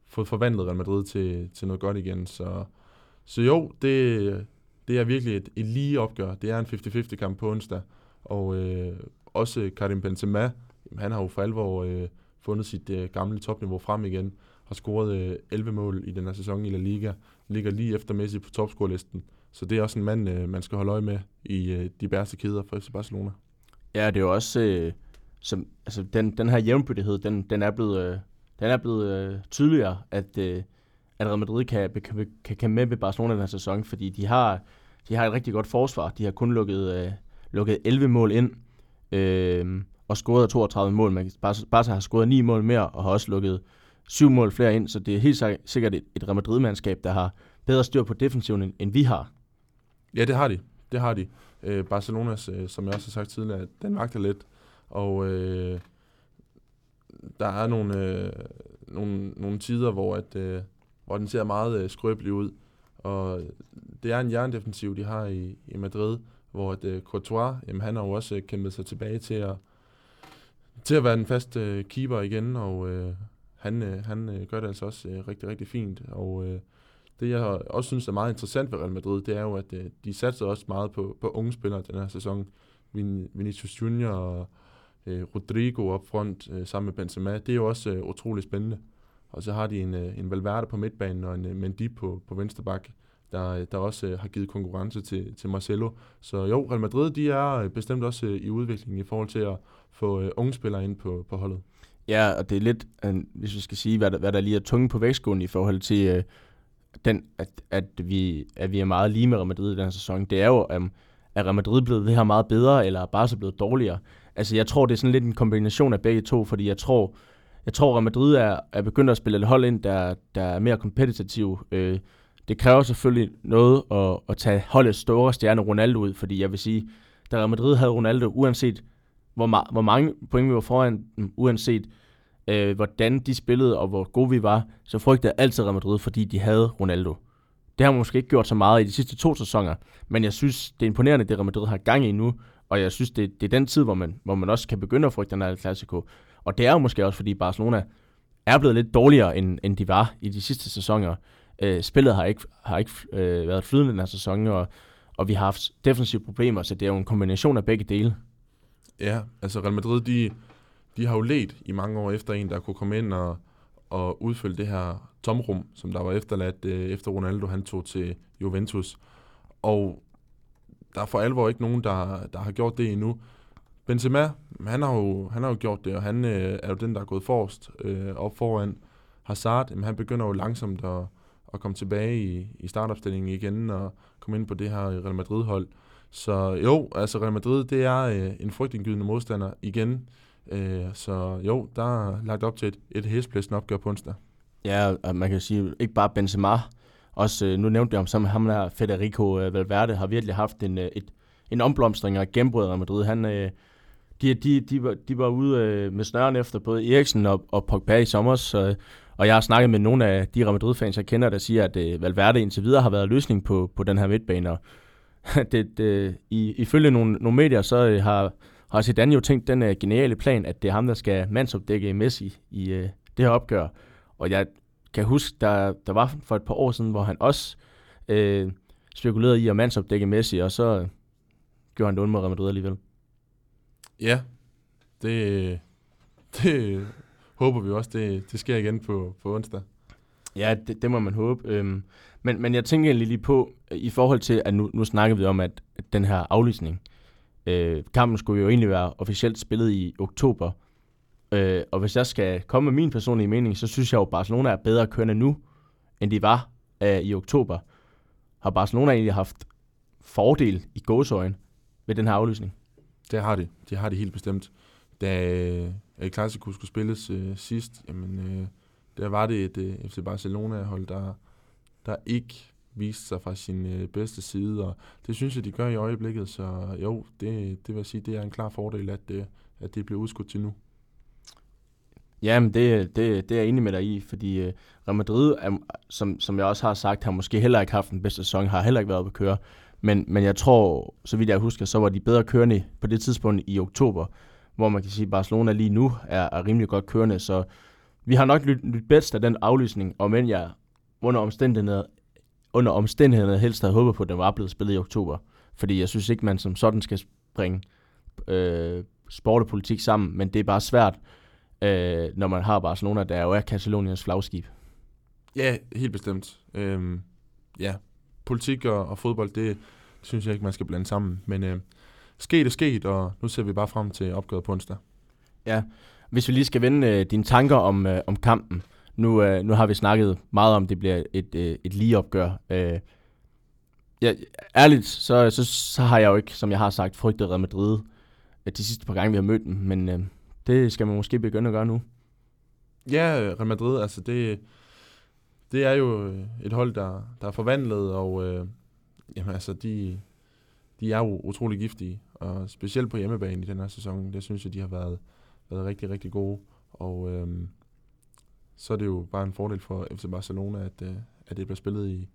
fået forvandlet Real Madrid til, til noget godt igen. Så, så jo, det, det er virkelig et, et lige opgør. Det er en 50-50 kamp på onsdag. Og øh, også Karim Benzema, han har jo for alvor øh, fundet sit øh, gamle topniveau frem igen. Har scoret øh, 11 mål i den her sæson i La Liga. Ligger lige efter Messi på topscorelisten. Så det er også en mand, øh, man skal holde øje med i øh, de bæreste kæder for FC Barcelona. Ja, det er jo også... Øh, som, altså den, den her jævnbyrdighed, den, den er blevet, øh, den er blevet øh, tydeligere, at, øh, at Real Madrid kan, kan, kan, kan med ved Barcelona den her sæson, fordi de har, de har et rigtig godt forsvar. De har kun lukket, øh, lukket 11 mål ind, øh, og scoret 32 mål. Men Barca har scoret 9 mål mere, og har også lukket syv mål flere ind, så det er helt sikkert et, et Real Madrid-mandskab, der har bedre styr på defensiven, end, vi har. Ja, det har de. Det har de. Øh, Barcelonas, øh, som jeg også har sagt tidligere, den magter lidt. Og øh, der er nogle, øh, nogle, nogle tider, hvor, at, øh, hvor den ser meget øh, skrøbelig ud. Og det er en jerndefensiv, de har i, i Madrid, hvor at, øh, Courtois, jamen, han har jo også øh, kæmpet sig tilbage til at, til at være den faste øh, keeper igen, og øh, han, øh, han øh, gør det altså også øh, rigtig, rigtig fint. Og øh, det, jeg også synes er meget interessant ved Real Madrid, det er jo, at øh, de satser også meget på, på unge spillere den her sæson. Vin, Vinicius Junior og øh, Rodrigo op front øh, sammen med Benzema, det er jo også øh, utrolig spændende. Og så har de en, øh, en Valverde på midtbanen og en øh, Mendy på, på venstre bak, der, øh, der også øh, har givet konkurrence til, til Marcelo. Så jo, Real Madrid de er øh, bestemt også øh, i udvikling i forhold til at få øh, unge spillere ind på, på holdet. Ja, og det er lidt, øh, hvis vi skal sige, hvad der, hvad der lige er tunge på vægtskålen i forhold til, øh, den, at, at, vi, at vi er meget lige med Real Madrid i den her sæson. Det er jo, øh, er Real Madrid blevet det her meget bedre, eller er Barca blevet dårligere? Altså, jeg tror, det er sådan lidt en kombination af begge to, fordi jeg tror, jeg tror Real Madrid er, er begyndt at spille et hold ind, der, der er mere kompetitiv. Øh, det kræver selvfølgelig noget at, at tage holdets store stjerne Ronaldo ud, fordi jeg vil sige, da Real Madrid havde Ronaldo, uanset hvor, ma- hvor mange point vi var foran, uanset øh, hvordan de spillede og hvor gode vi var, så frygtede jeg altid Real Madrid, fordi de havde Ronaldo. Det har måske ikke gjort så meget i de sidste to sæsoner, men jeg synes, det er imponerende, det Real Madrid har gang i nu, og jeg synes, det, det er den tid, hvor man, hvor man også kan begynde at frygte den her Clasico. Og det er jo måske også, fordi Barcelona er blevet lidt dårligere, end, end de var i de sidste sæsoner. Øh, spillet har ikke, har ikke øh, været flydende den her sæson, og, og vi har haft defensive problemer, så det er jo en kombination af begge dele. Ja, altså Real Madrid, de, de har jo let i mange år efter en, der kunne komme ind og, og udfylde det her tomrum, som der var efterladt øh, efter Ronaldo han tog til Juventus. Og der er for alvor ikke nogen, der, der har gjort det endnu. Benzema, han har jo, han har jo gjort det, og han øh, er jo den, der er gået forrest øh, op foran. Hazard, jamen, han begynder jo langsomt at, at komme tilbage i, i startopstillingen igen og komme ind på det her Real Madrid-hold. Så jo, altså Real Madrid, det er øh, en frygtindgydende modstander igen. Øh, så jo, der er lagt op til et, et hæsblæsende opgør på onsdag. Ja, og man kan sige, ikke bare Benzema, også, øh, nu nævnte jeg om sammen ham der, Federico øh, Valverde, har virkelig haft en, øh, et, en omblomstring og gennembrud af Madrid. Han, øh, de, de, de, var, de var ude med snøren efter både Eriksen og, og Pogba i sommer, så, og jeg har snakket med nogle af de Real Madrid-fans, jeg kender, der siger, at øh, Valverde indtil videre har været løsning på, på den her midtbane, og det, det, i, ifølge nogle, nogle medier, så øh, har, har Zidane jo tænkt den uh, geniale plan, at det er ham, der skal mandsopdække Messi i uh, det her opgør. Og jeg kan huske, der, der var for et par år siden, hvor han også uh, spekulerede i at mandsopdække Messi, og så gjorde han det ondt med Real Madrid alligevel. Ja, det, det håber vi også, det, det sker igen på, på onsdag. Ja, det, det må man håbe. Øhm, men, men jeg tænker lige på, i forhold til, at nu, nu snakker vi om, at den her aflysning, øh, kampen skulle jo egentlig være officielt spillet i oktober. Øh, og hvis jeg skal komme med min personlige mening, så synes jeg jo, at Barcelona er bedre kørende nu, end de var øh, i oktober. Har Barcelona egentlig haft fordel i gåsøjen ved den her aflysning? Det har de. Det har de helt bestemt. da øh, El Clasico skulle spilles øh, sidst, jamen, øh, der var det et øh, FC Barcelona-hold, der, der ikke viste sig fra sin øh, bedste side, og det synes jeg, de gør i øjeblikket, så jo, det, det vil sige, det er en klar fordel, at, det, at det bliver udskudt til nu. Jamen, det, det, det er jeg enig med dig i, fordi øh, Real Madrid, er, som, som jeg også har sagt, har måske heller ikke haft den bedste sæson, har heller ikke været på køre. Men, men jeg tror, så vidt jeg husker, så var de bedre kørende på det tidspunkt i oktober, hvor man kan sige, at Barcelona lige nu er, er rimelig godt kørende. Så vi har nok lyttet lyt bedst af den aflysning, og men jeg under omstændighederne, under omstændighederne helst havde håbet på, at den var blevet spillet i oktober. Fordi jeg synes ikke, man som sådan skal bringe øh, sport og politik sammen, men det er bare svært, øh, når man har Barcelona, der jo er Kataloniens flagskib. Ja, helt bestemt. Øhm, ja, politik og, og fodbold, det synes jeg ikke, man skal blande sammen. Men øh, sket er sket, og nu ser vi bare frem til opgøret på onsdag. Ja, hvis vi lige skal vende øh, dine tanker om, øh, om kampen. Nu, øh, nu har vi snakket meget om, det bliver et, øh, et lige opgør. Øh, ja, ærligt, så, så, så har jeg jo ikke, som jeg har sagt, frygtet Real Madrid øh, de sidste par gange, vi har mødt dem. Men øh, det skal man måske begynde at gøre nu. Ja, Real Madrid, altså det, det er jo øh, et hold, der, der er forvandlet, og øh, jamen, altså, de, de er jo utrolig giftige, og specielt på hjemmebane i den her sæson, det synes jeg, de har været, været rigtig, rigtig gode, og øh, så er det jo bare en fordel for FC Barcelona, at, øh, at det bliver spillet i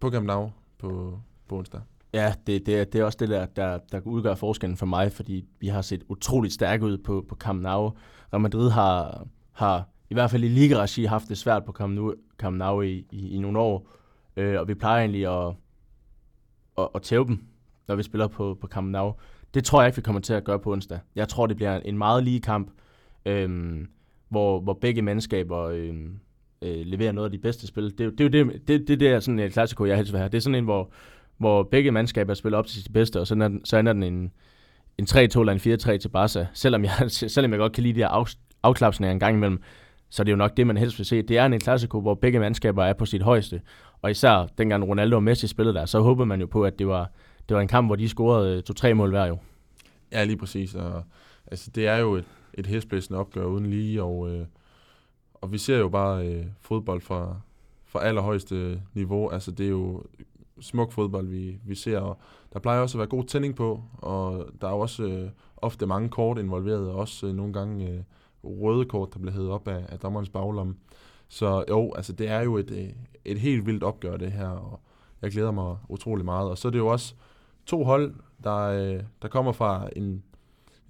på Camp Nou på, på onsdag. Ja, det, det, er, det er også det, der, der, der udgør forskellen for mig, fordi vi har set utroligt stærke ud på, på Camp Nou. Real Madrid har, har i hvert fald i liga haft det svært på Camp Nou, Camp nou i, i, i nogle år, øh, og vi plejer egentlig at, at, at tæve dem, når vi spiller på, på Camp Nou. Det tror jeg ikke, vi kommer til at gøre på onsdag. Jeg tror, det bliver en meget lige kamp, øh, hvor, hvor begge mandskaber øh, øh, leverer noget af de bedste spil. Det, det, det, det, det, det, det er sådan en klassiko, jeg helst vil have. Det er sådan en, hvor hvor begge mandskaber spiller op til sit bedste, og så ender, så ender den en, en 3-2 eller en 4-3 til Barca. Selvom jeg, selvom jeg godt kan lide de her af, afklapsninger en gang imellem, så det er jo nok det, man helst vil se. Det er en klassiko, hvor begge mandskaber er på sit højeste. Og især dengang Ronaldo og Messi spillede der, så håbede man jo på, at det var, det var en kamp, hvor de scorede øh, to-tre mål hver jo. Ja, lige præcis. Og, altså, det er jo et, et hæsblæsende opgør uden lige, og, øh, og vi ser jo bare øh, fodbold fra, fra allerhøjeste niveau. Altså, det er jo smuk fodbold, vi, vi ser. Og der plejer også at være god tænding på, og der er også øh, ofte mange kort involveret, og også øh, nogle gange øh, røde kort, der bliver hævet op af, af dommerens baglomme. Så jo, altså det er jo et, øh, et helt vildt opgør det her, og jeg glæder mig utrolig meget. Og så er det jo også to hold, der, øh, der kommer fra en,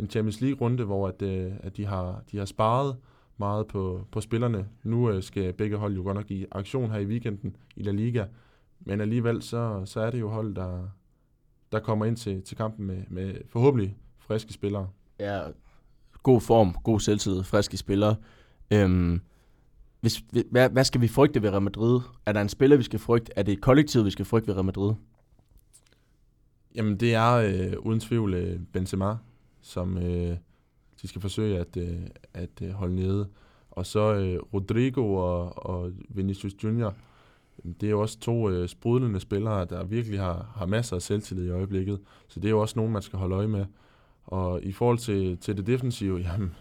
en Champions League-runde, hvor at, øh, at de, har, de har sparet meget på, på spillerne. Nu øh, skal begge hold jo godt nok i aktion her i weekenden i La Liga, men alligevel, så, så er det jo hold, der, der kommer ind til, til kampen med, med forhåbentlig friske spillere. Ja, god form, god selvtid, friske spillere. Øhm, hvis, hvad, hvad skal vi frygte ved Real Madrid? Er der en spiller, vi skal frygte? Er det et kollektiv, vi skal frygte ved Real Madrid? Jamen, det er øh, uden tvivl øh, Benzema, som øh, de skal forsøge at, øh, at øh, holde nede. Og så øh, Rodrigo og, og Vinicius Junior, det er jo også to øh, sprudlende spillere, der virkelig har, har masser af selvtillid i øjeblikket. Så det er jo også nogen, man skal holde øje med. Og i forhold til, til det defensive, jamen,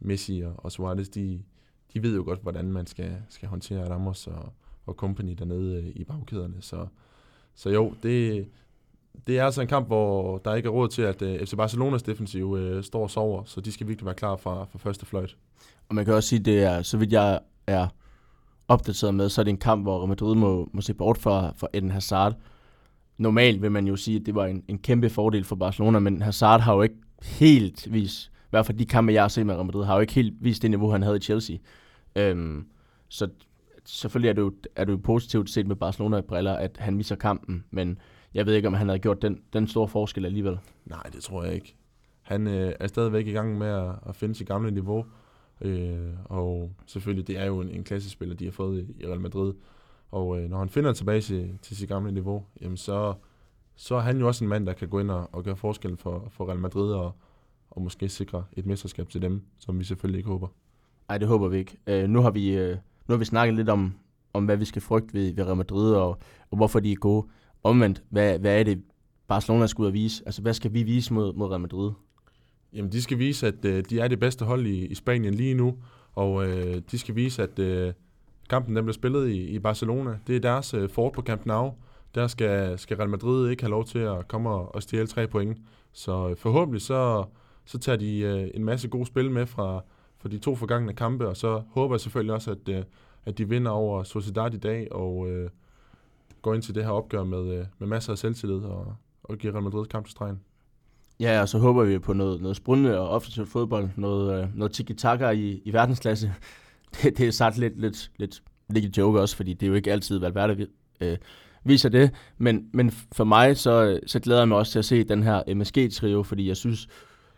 Messi og, og Suarez, de, de ved jo godt, hvordan man skal, skal håndtere Ramos og, og company dernede øh, i bagkæderne. Så, så jo, det, det er altså en kamp, hvor der ikke er råd til, at uh, øh, FC Barcelonas defensiv uh, står og sover, så de skal virkelig være klar fra, fra første fløjt. Og man kan også sige, det er, så vidt jeg er opdateret med, så er det en kamp, hvor Madrid må, må se bort fra, fra Eden Hazard. Normalt vil man jo sige, at det var en, en kæmpe fordel for Barcelona, men Hazard har jo ikke helt vist, i hvert fald de kampe, jeg har set med Real Madrid, har jo ikke helt vist det niveau, han havde i Chelsea. Øhm, så selvfølgelig er det, jo, er det jo positivt set med Barcelona-briller, at han misser kampen, men jeg ved ikke, om han havde gjort den, den store forskel alligevel. Nej, det tror jeg ikke. Han øh, er stadigvæk i gang med at, at finde sit gamle niveau, Øh, og selvfølgelig, det er jo en, en klassespiller, de har fået i, i Real Madrid. Og øh, når han finder tilbage til, til sit gamle niveau, jamen så, så er han jo også en mand, der kan gå ind og, og gøre forskel for, for Real Madrid og, og måske sikre et mesterskab til dem, som vi selvfølgelig ikke håber. Nej, det håber vi ikke. Øh, nu, har vi, øh, nu har vi snakket lidt om, om hvad vi skal frygte ved, ved Real Madrid, og, og hvorfor de er gode. Omvendt, hvad, hvad er det, Barcelona skal ud og vise? Altså, hvad skal vi vise mod, mod Real Madrid? Jamen, de skal vise, at øh, de er det bedste hold i, i Spanien lige nu, og øh, de skal vise, at øh, kampen den bliver spillet i, i Barcelona. Det er deres øh, fort på Camp Nou. Der skal, skal Real Madrid ikke have lov til at komme og, og stjæle tre point. Så øh, forhåbentlig så, så tager de øh, en masse gode spil med fra, fra de to forgangne kampe, og så håber jeg selvfølgelig også, at, øh, at de vinder over Sociedad i dag, og øh, går ind til det her opgør med, øh, med masser af selvtillid, og, og giver Real Madrid kamp til stregen. Ja, og så håber vi på noget, noget sprudende og offensivt fodbold, noget, øh, noget tiki-taka i, i verdensklasse. Det, det er sagt lidt, lidt, lidt, lidt joke også, fordi det er jo ikke altid Valverde øh, viser det. Men, men for mig, så, så glæder jeg mig også til at se den her MSG-trio, fordi jeg synes,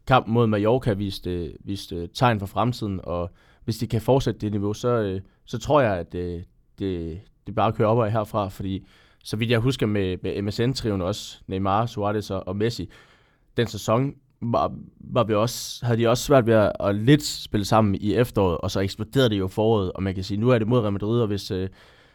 kampen mod Mallorca viste, viste øh, tegn for fremtiden, og hvis de kan fortsætte det niveau, så, så tror jeg, at det, det, det bare kører opad herfra, fordi så vidt jeg husker med, med MSN-triven også, Neymar, Suarez og, og Messi, den sæson var, var vi også, havde de også svært ved at, at lidt spille sammen i efteråret, og så eksploderede det jo foråret, og man kan sige, nu er det mod Real Madrid, og hvis, øh,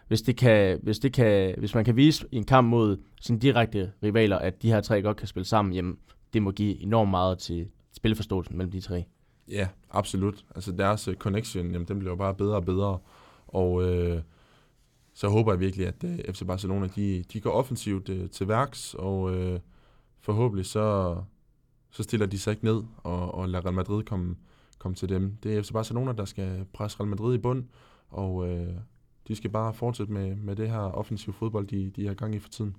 hvis, det kan, hvis, det kan, hvis man kan vise i en kamp mod sine direkte rivaler, at de her tre godt kan spille sammen, jamen det må give enormt meget til spilforståelsen mellem de tre. Ja, absolut. Altså deres øh, connection, jamen, den bliver jo bare bedre og bedre, og øh, så håber jeg virkelig, at øh, FC Barcelona, de, de går offensivt øh, til værks, og øh, forhåbentlig så, så stiller de sig ikke ned og, og lader Real Madrid komme, komme til dem. Det er FC Barcelona, der skal presse Real Madrid i bund, og øh, de skal bare fortsætte med, med det her offensiv fodbold, de, de har gang i for tiden.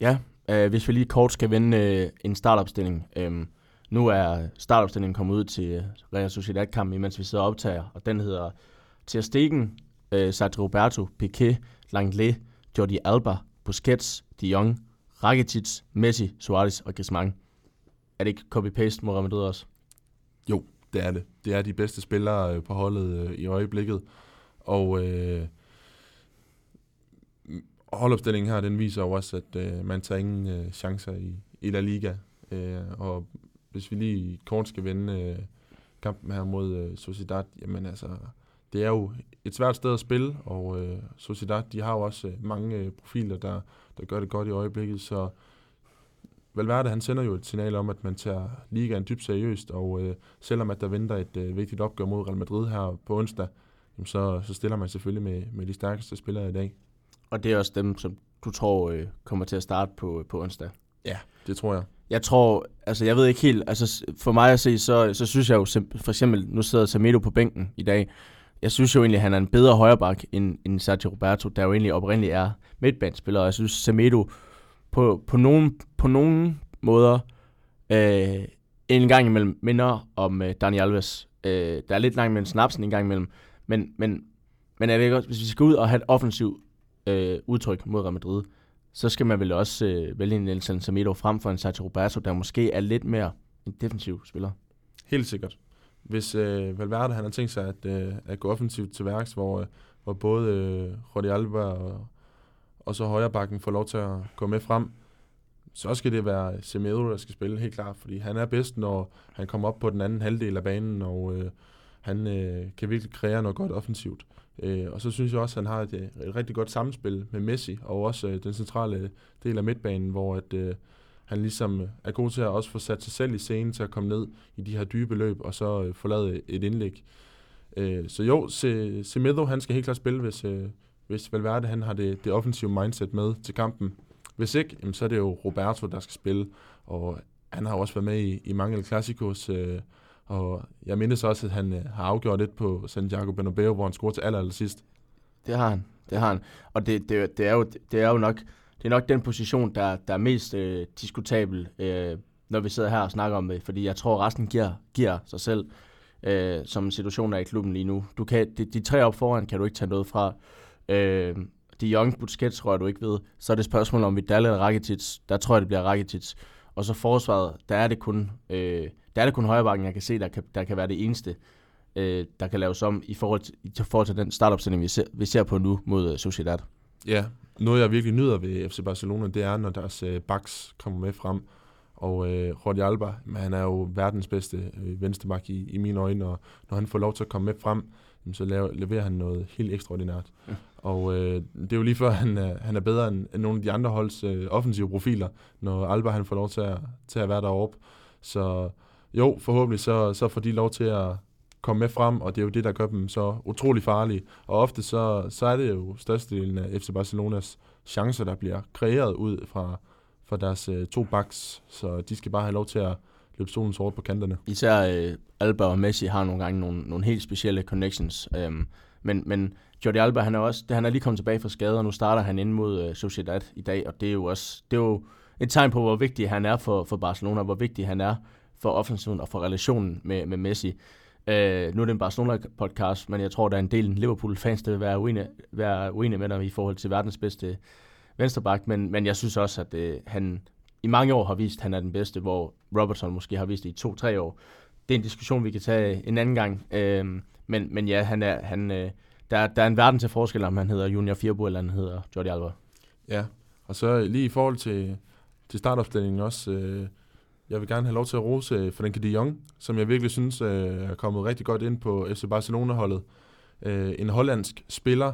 Ja, øh, hvis vi lige kort skal vende øh, en startopstilling. Øh, nu er startopstillingen kommet ud til Real Sociedad-kampen, imens vi sidder og optager, og den hedder Ter Stegen, øh, Sergio Roberto, Piqué, Langley, Jordi Alba, Busquets, De Jong, Rakitic, Messi, Suarez og Griezmann. Er det ikke copy-paste må Madrid også? Jo, det er det. Det er de bedste spillere øh, på holdet øh, i øjeblikket. Og øh, holdopstillingen her, den viser jo også, at øh, man tager ingen øh, chancer i, i La Liga. Øh, og hvis vi lige kort skal vende øh, kampen her mod øh, Sociedad, jamen altså, det er jo et svært sted at spille, og øh, Sociedad, de har jo også øh, mange øh, profiler, der, der gør det godt i øjeblikket, så Valverde, han sender jo et signal om, at man tager ligaen dybt seriøst, og øh, selvom at der venter et øh, vigtigt opgør mod Real Madrid her på onsdag, jamen så, så stiller man selvfølgelig med, med de stærkeste spillere i dag. Og det er også dem, som du tror øh, kommer til at starte på, på onsdag? Ja, det tror jeg. Jeg tror, altså jeg ved ikke helt, altså for mig at se, så, så synes jeg jo, for eksempel, nu sidder Samedo på bænken i dag, jeg synes jo egentlig, at han er en bedre højreback end, end Sergio Roberto, der jo egentlig oprindeligt er midtbanespiller, og jeg synes, Semedo på, på, nogen, på nogen måder øh, en gang imellem minder om øh, Dani Alves. Øh, der er lidt langt mellem snapsen en gang imellem, men, men, men jeg ved godt, hvis vi skal ud og have et offensivt øh, udtryk mod Real Madrid, så skal man vel også øh, vælge en Nelson Semedo frem for en Sergio Roberto, der måske er lidt mere en defensiv spiller. Helt sikkert. Hvis øh, Valverde han har tænkt sig at, øh, at gå offensivt til værks, hvor, øh, hvor både øh, Rodi Alba og, og så højrebakken får lov til at gå med frem, så skal det være Semedo, der skal spille helt klart, fordi han er bedst, når han kommer op på den anden halvdel af banen, og øh, han øh, kan virkelig kreere noget godt offensivt. Øh, og så synes jeg også, at han har et, et rigtig godt samspil med Messi, og også øh, den centrale del af midtbanen, hvor at, øh, han ligesom øh, er god til at også få sat sig selv i scenen til at komme ned i de her dybe løb, og så øh, forlade et indlæg. Øh, så jo, Semedo, han skal helt klart spille, hvis, øh, hvis Valverde han har det, det offensive mindset med til kampen. Hvis ikke, jamen, så er det jo Roberto, der skal spille, og han har også været med i, i mange klassikos, øh, og jeg mindes også, at han øh, har afgjort det på Santiago Bernabeu, hvor han scorede til aller, aller sidst. Det har han, det har han. Og det, det, det, er, jo, det er jo nok, det er nok den position, der, der er mest øh, diskutabel, øh, når vi sidder her og snakker om det, fordi jeg tror, resten giver, giver sig selv, øh, som situationen er i klubben lige nu. Du kan, de, de tre op foran kan du ikke tage noget fra. Øh, de Young Busquets tror jeg, du ikke ved. Så er det spørgsmål om Vidal eller Rakitic. Der tror jeg, det bliver Rakitic. Og så forsvaret, der er det kun, øh, der er det kun højrebakken, jeg kan se, der kan, der kan være det eneste, øh, der kan laves om i forhold til, i forhold til den startopstilling, vi ser, vi ser på nu mod uh, Sociedad. Ja, noget jeg virkelig nyder ved FC Barcelona, det er, når deres øh, backs kommer med frem. Og øh, Jordi Alba, men han er jo verdens bedste øh, venstreback i, i mine øjne, og når han får lov til at komme med frem, så laver, leverer han noget helt ekstraordinært. Ja. Og øh, det er jo lige før, han er, han er bedre end, end nogle af de andre holds øh, offensive profiler, når Alba han får lov til at, til at være deroppe. Så jo, forhåbentlig så, så får de lov til at komme med frem, og det er jo det, der gør dem så utrolig farlige. Og ofte så, så er det jo størstedelen af FC Barcelonas chancer, der bliver kreeret ud fra, fra deres øh, to backs, så de skal bare have lov til at løbe solen sort på kanterne. Især øh, Alba og Messi har nogle gange nogle, nogle helt specielle connections, øhm, men, men Jordi Alba, han er også, han er lige kommet tilbage fra skade, og nu starter han ind mod øh, Sociedad i dag, og det er jo også, det er jo et tegn på, hvor vigtig han er for, for Barcelona, hvor vigtig han er for offensiven og for relationen med, med Messi. Øh, nu er det en Barcelona-podcast, men jeg tror, der er en del Liverpool-fans, der vil være uenige, være uenige med dig i forhold til verdens bedste venstreback, men, men jeg synes også, at øh, han i mange år har vist, at han er den bedste, hvor Robertson måske har vist det i to-tre år. Det er en diskussion, vi kan tage en anden gang. Øh, men, men ja, han er, han, øh, der, der er en verden til forskel, om han hedder Junior Firbo eller han hedder Jordi Alba. Ja, og så lige i forhold til, til startopstillingen også, øh, jeg vil gerne have lov til at rose øh, Frenkie de Jong, som jeg virkelig synes øh, er kommet rigtig godt ind på FC Barcelona-holdet. Øh, en hollandsk spiller,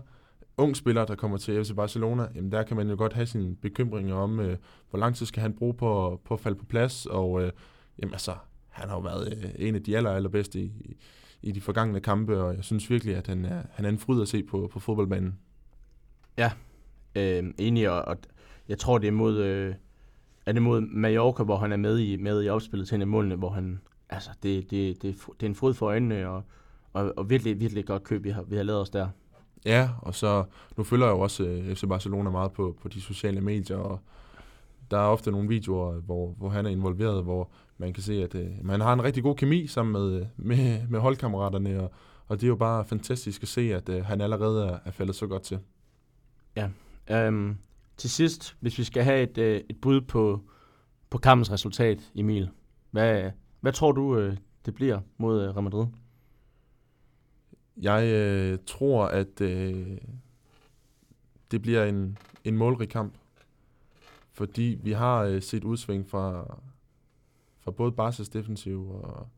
ung spiller, der kommer til FC Barcelona, jamen der kan man jo godt have sine bekymringer om, øh, hvor lang tid skal han bruge på, på at falde på plads, og øh, jamen altså, han har jo været øh, en af de aller, allerbedste i, i de forgangne kampe, og jeg synes virkelig, at han er, han er en fryd at se på, på fodboldbanen. Ja, øh, enig, og, og jeg tror, det er mod, øh, er det mod Mallorca, hvor han er med i, med i opspillet til en af målene, hvor han, altså, det, det, det, det er en fryd for øjnene, og, og, og virkelig, virkelig godt køb, vi har, vi har lavet os der. Ja, og så, nu følger jeg jo også øh, FC Barcelona meget på, på de sociale medier, og der er ofte nogle videoer, hvor, hvor han er involveret, hvor man kan se, at øh, man har en rigtig god kemi sammen med, med, med holdkammeraterne, og, og det er jo bare fantastisk at se, at øh, han allerede er, er faldet så godt til. Ja, um, til sidst, hvis vi skal have et, øh, et bud på, på kampens resultat, Emil, hvad, hvad tror du, øh, det bliver mod øh, Real Madrid? Jeg øh, tror, at øh, det bliver en, en målrig kamp, fordi vi har øh, set udsving fra, fra både Barca's defensiv og,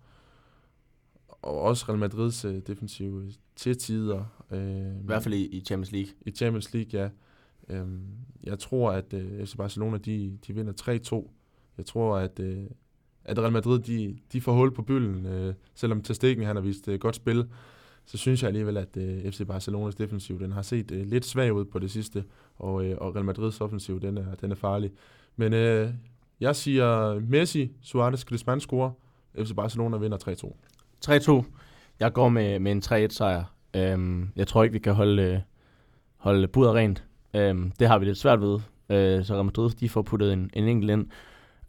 og også Real Madrids øh, defensiv til tider. Øh, I hvert fald i, i Champions League. I Champions League, ja. Øh, jeg tror, at øh, FC Barcelona de, de vinder 3-2. Jeg tror, at, øh, at Real Madrid de, de får hul på bylden, øh, selvom Testegen han har vist øh, godt spil så synes jeg alligevel, at øh, FC Barcelonas defensiv, den har set øh, lidt svag ud på det sidste, og, øh, og Real Madrids offensiv, den er, den er farlig. Men øh, jeg siger Messi, Suarez, Griezmann scorer, FC Barcelona vinder 3-2. 3-2. Jeg går med, med en 3-1 sejr. Øhm, jeg tror ikke, vi kan holde, øh, holde budet rent. Øhm, det har vi lidt svært ved. Øh, så Real Madrid, de får puttet en, en enkelt ind.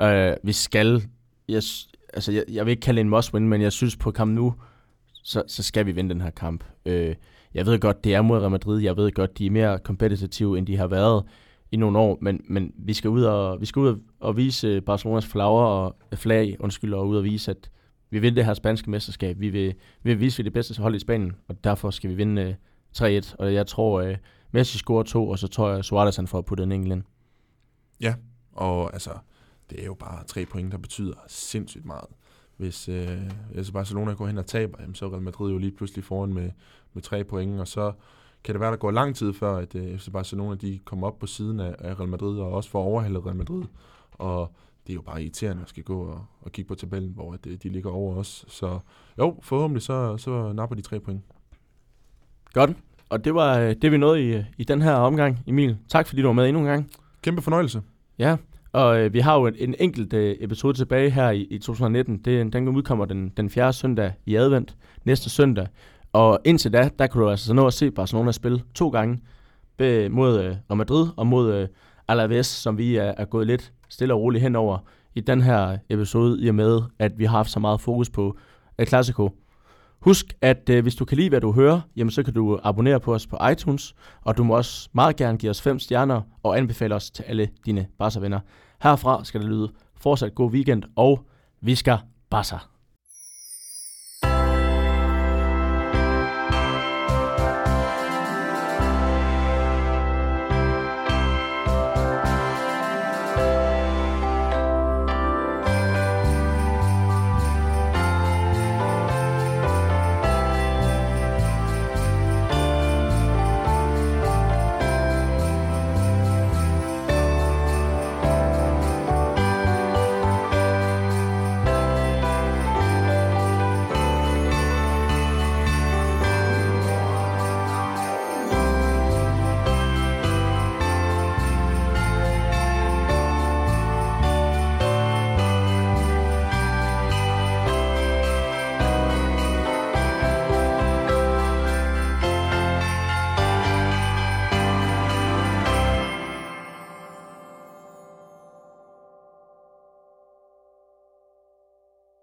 Øh, vi skal, jeg, altså jeg, jeg vil ikke kalde det en must-win, men jeg synes på kamp nu, så, så skal vi vinde den her kamp. Øh, jeg ved godt, det er mod Real Madrid. Jeg ved godt, de er mere kompetitive, end de har været i nogle år, men, men vi skal ud og, vi skal ud og, og vise Barcelonas flager og øh, flag, undskyld, og ud og vise, at vi vil det her spanske mesterskab. Vi vil, vi vil vise, at vi er det bedste hold i Spanien, og derfor skal vi vinde øh, 3-1. Og jeg tror, øh, Messi scorer to, og så tror jeg, Suarez han får puttet en enkelt ind. Ja, og altså, det er jo bare tre point, der betyder sindssygt meget hvis øh, altså Barcelona går hen og taber, jamen, så er Real Madrid jo lige pludselig foran med, med tre point, og så kan det være, der går lang tid før, at øh, FC Barcelona de kommer op på siden af, af Real Madrid, og også får overhældet Real Madrid. Og det er jo bare irriterende at skal gå og, og kigge på tabellen, hvor at, øh, de ligger over os. Så jo, forhåbentlig så, så napper de tre point. Godt. Og det var øh, det, vi nåede i, i den her omgang, Emil. Tak fordi du var med endnu en gang. Kæmpe fornøjelse. Ja, og øh, vi har jo en, en enkelt øh, episode tilbage her i, i 2019. Det, den udkommer den, den 4. søndag i advent, næste søndag. Og indtil da, der kan du altså nå at se Barcelona spille to gange mod øh, Real Madrid og mod øh, Alaves, som vi er, er gået lidt stille og roligt henover i den her episode, i og med, at vi har haft så meget fokus på El Clasico. Husk, at øh, hvis du kan lide, hvad du hører, jamen, så kan du abonnere på os på iTunes, og du må også meget gerne give os fem stjerner og anbefale os til alle dine Barca-venner. Herfra skal det lyde fortsat god weekend, og vi skal basser!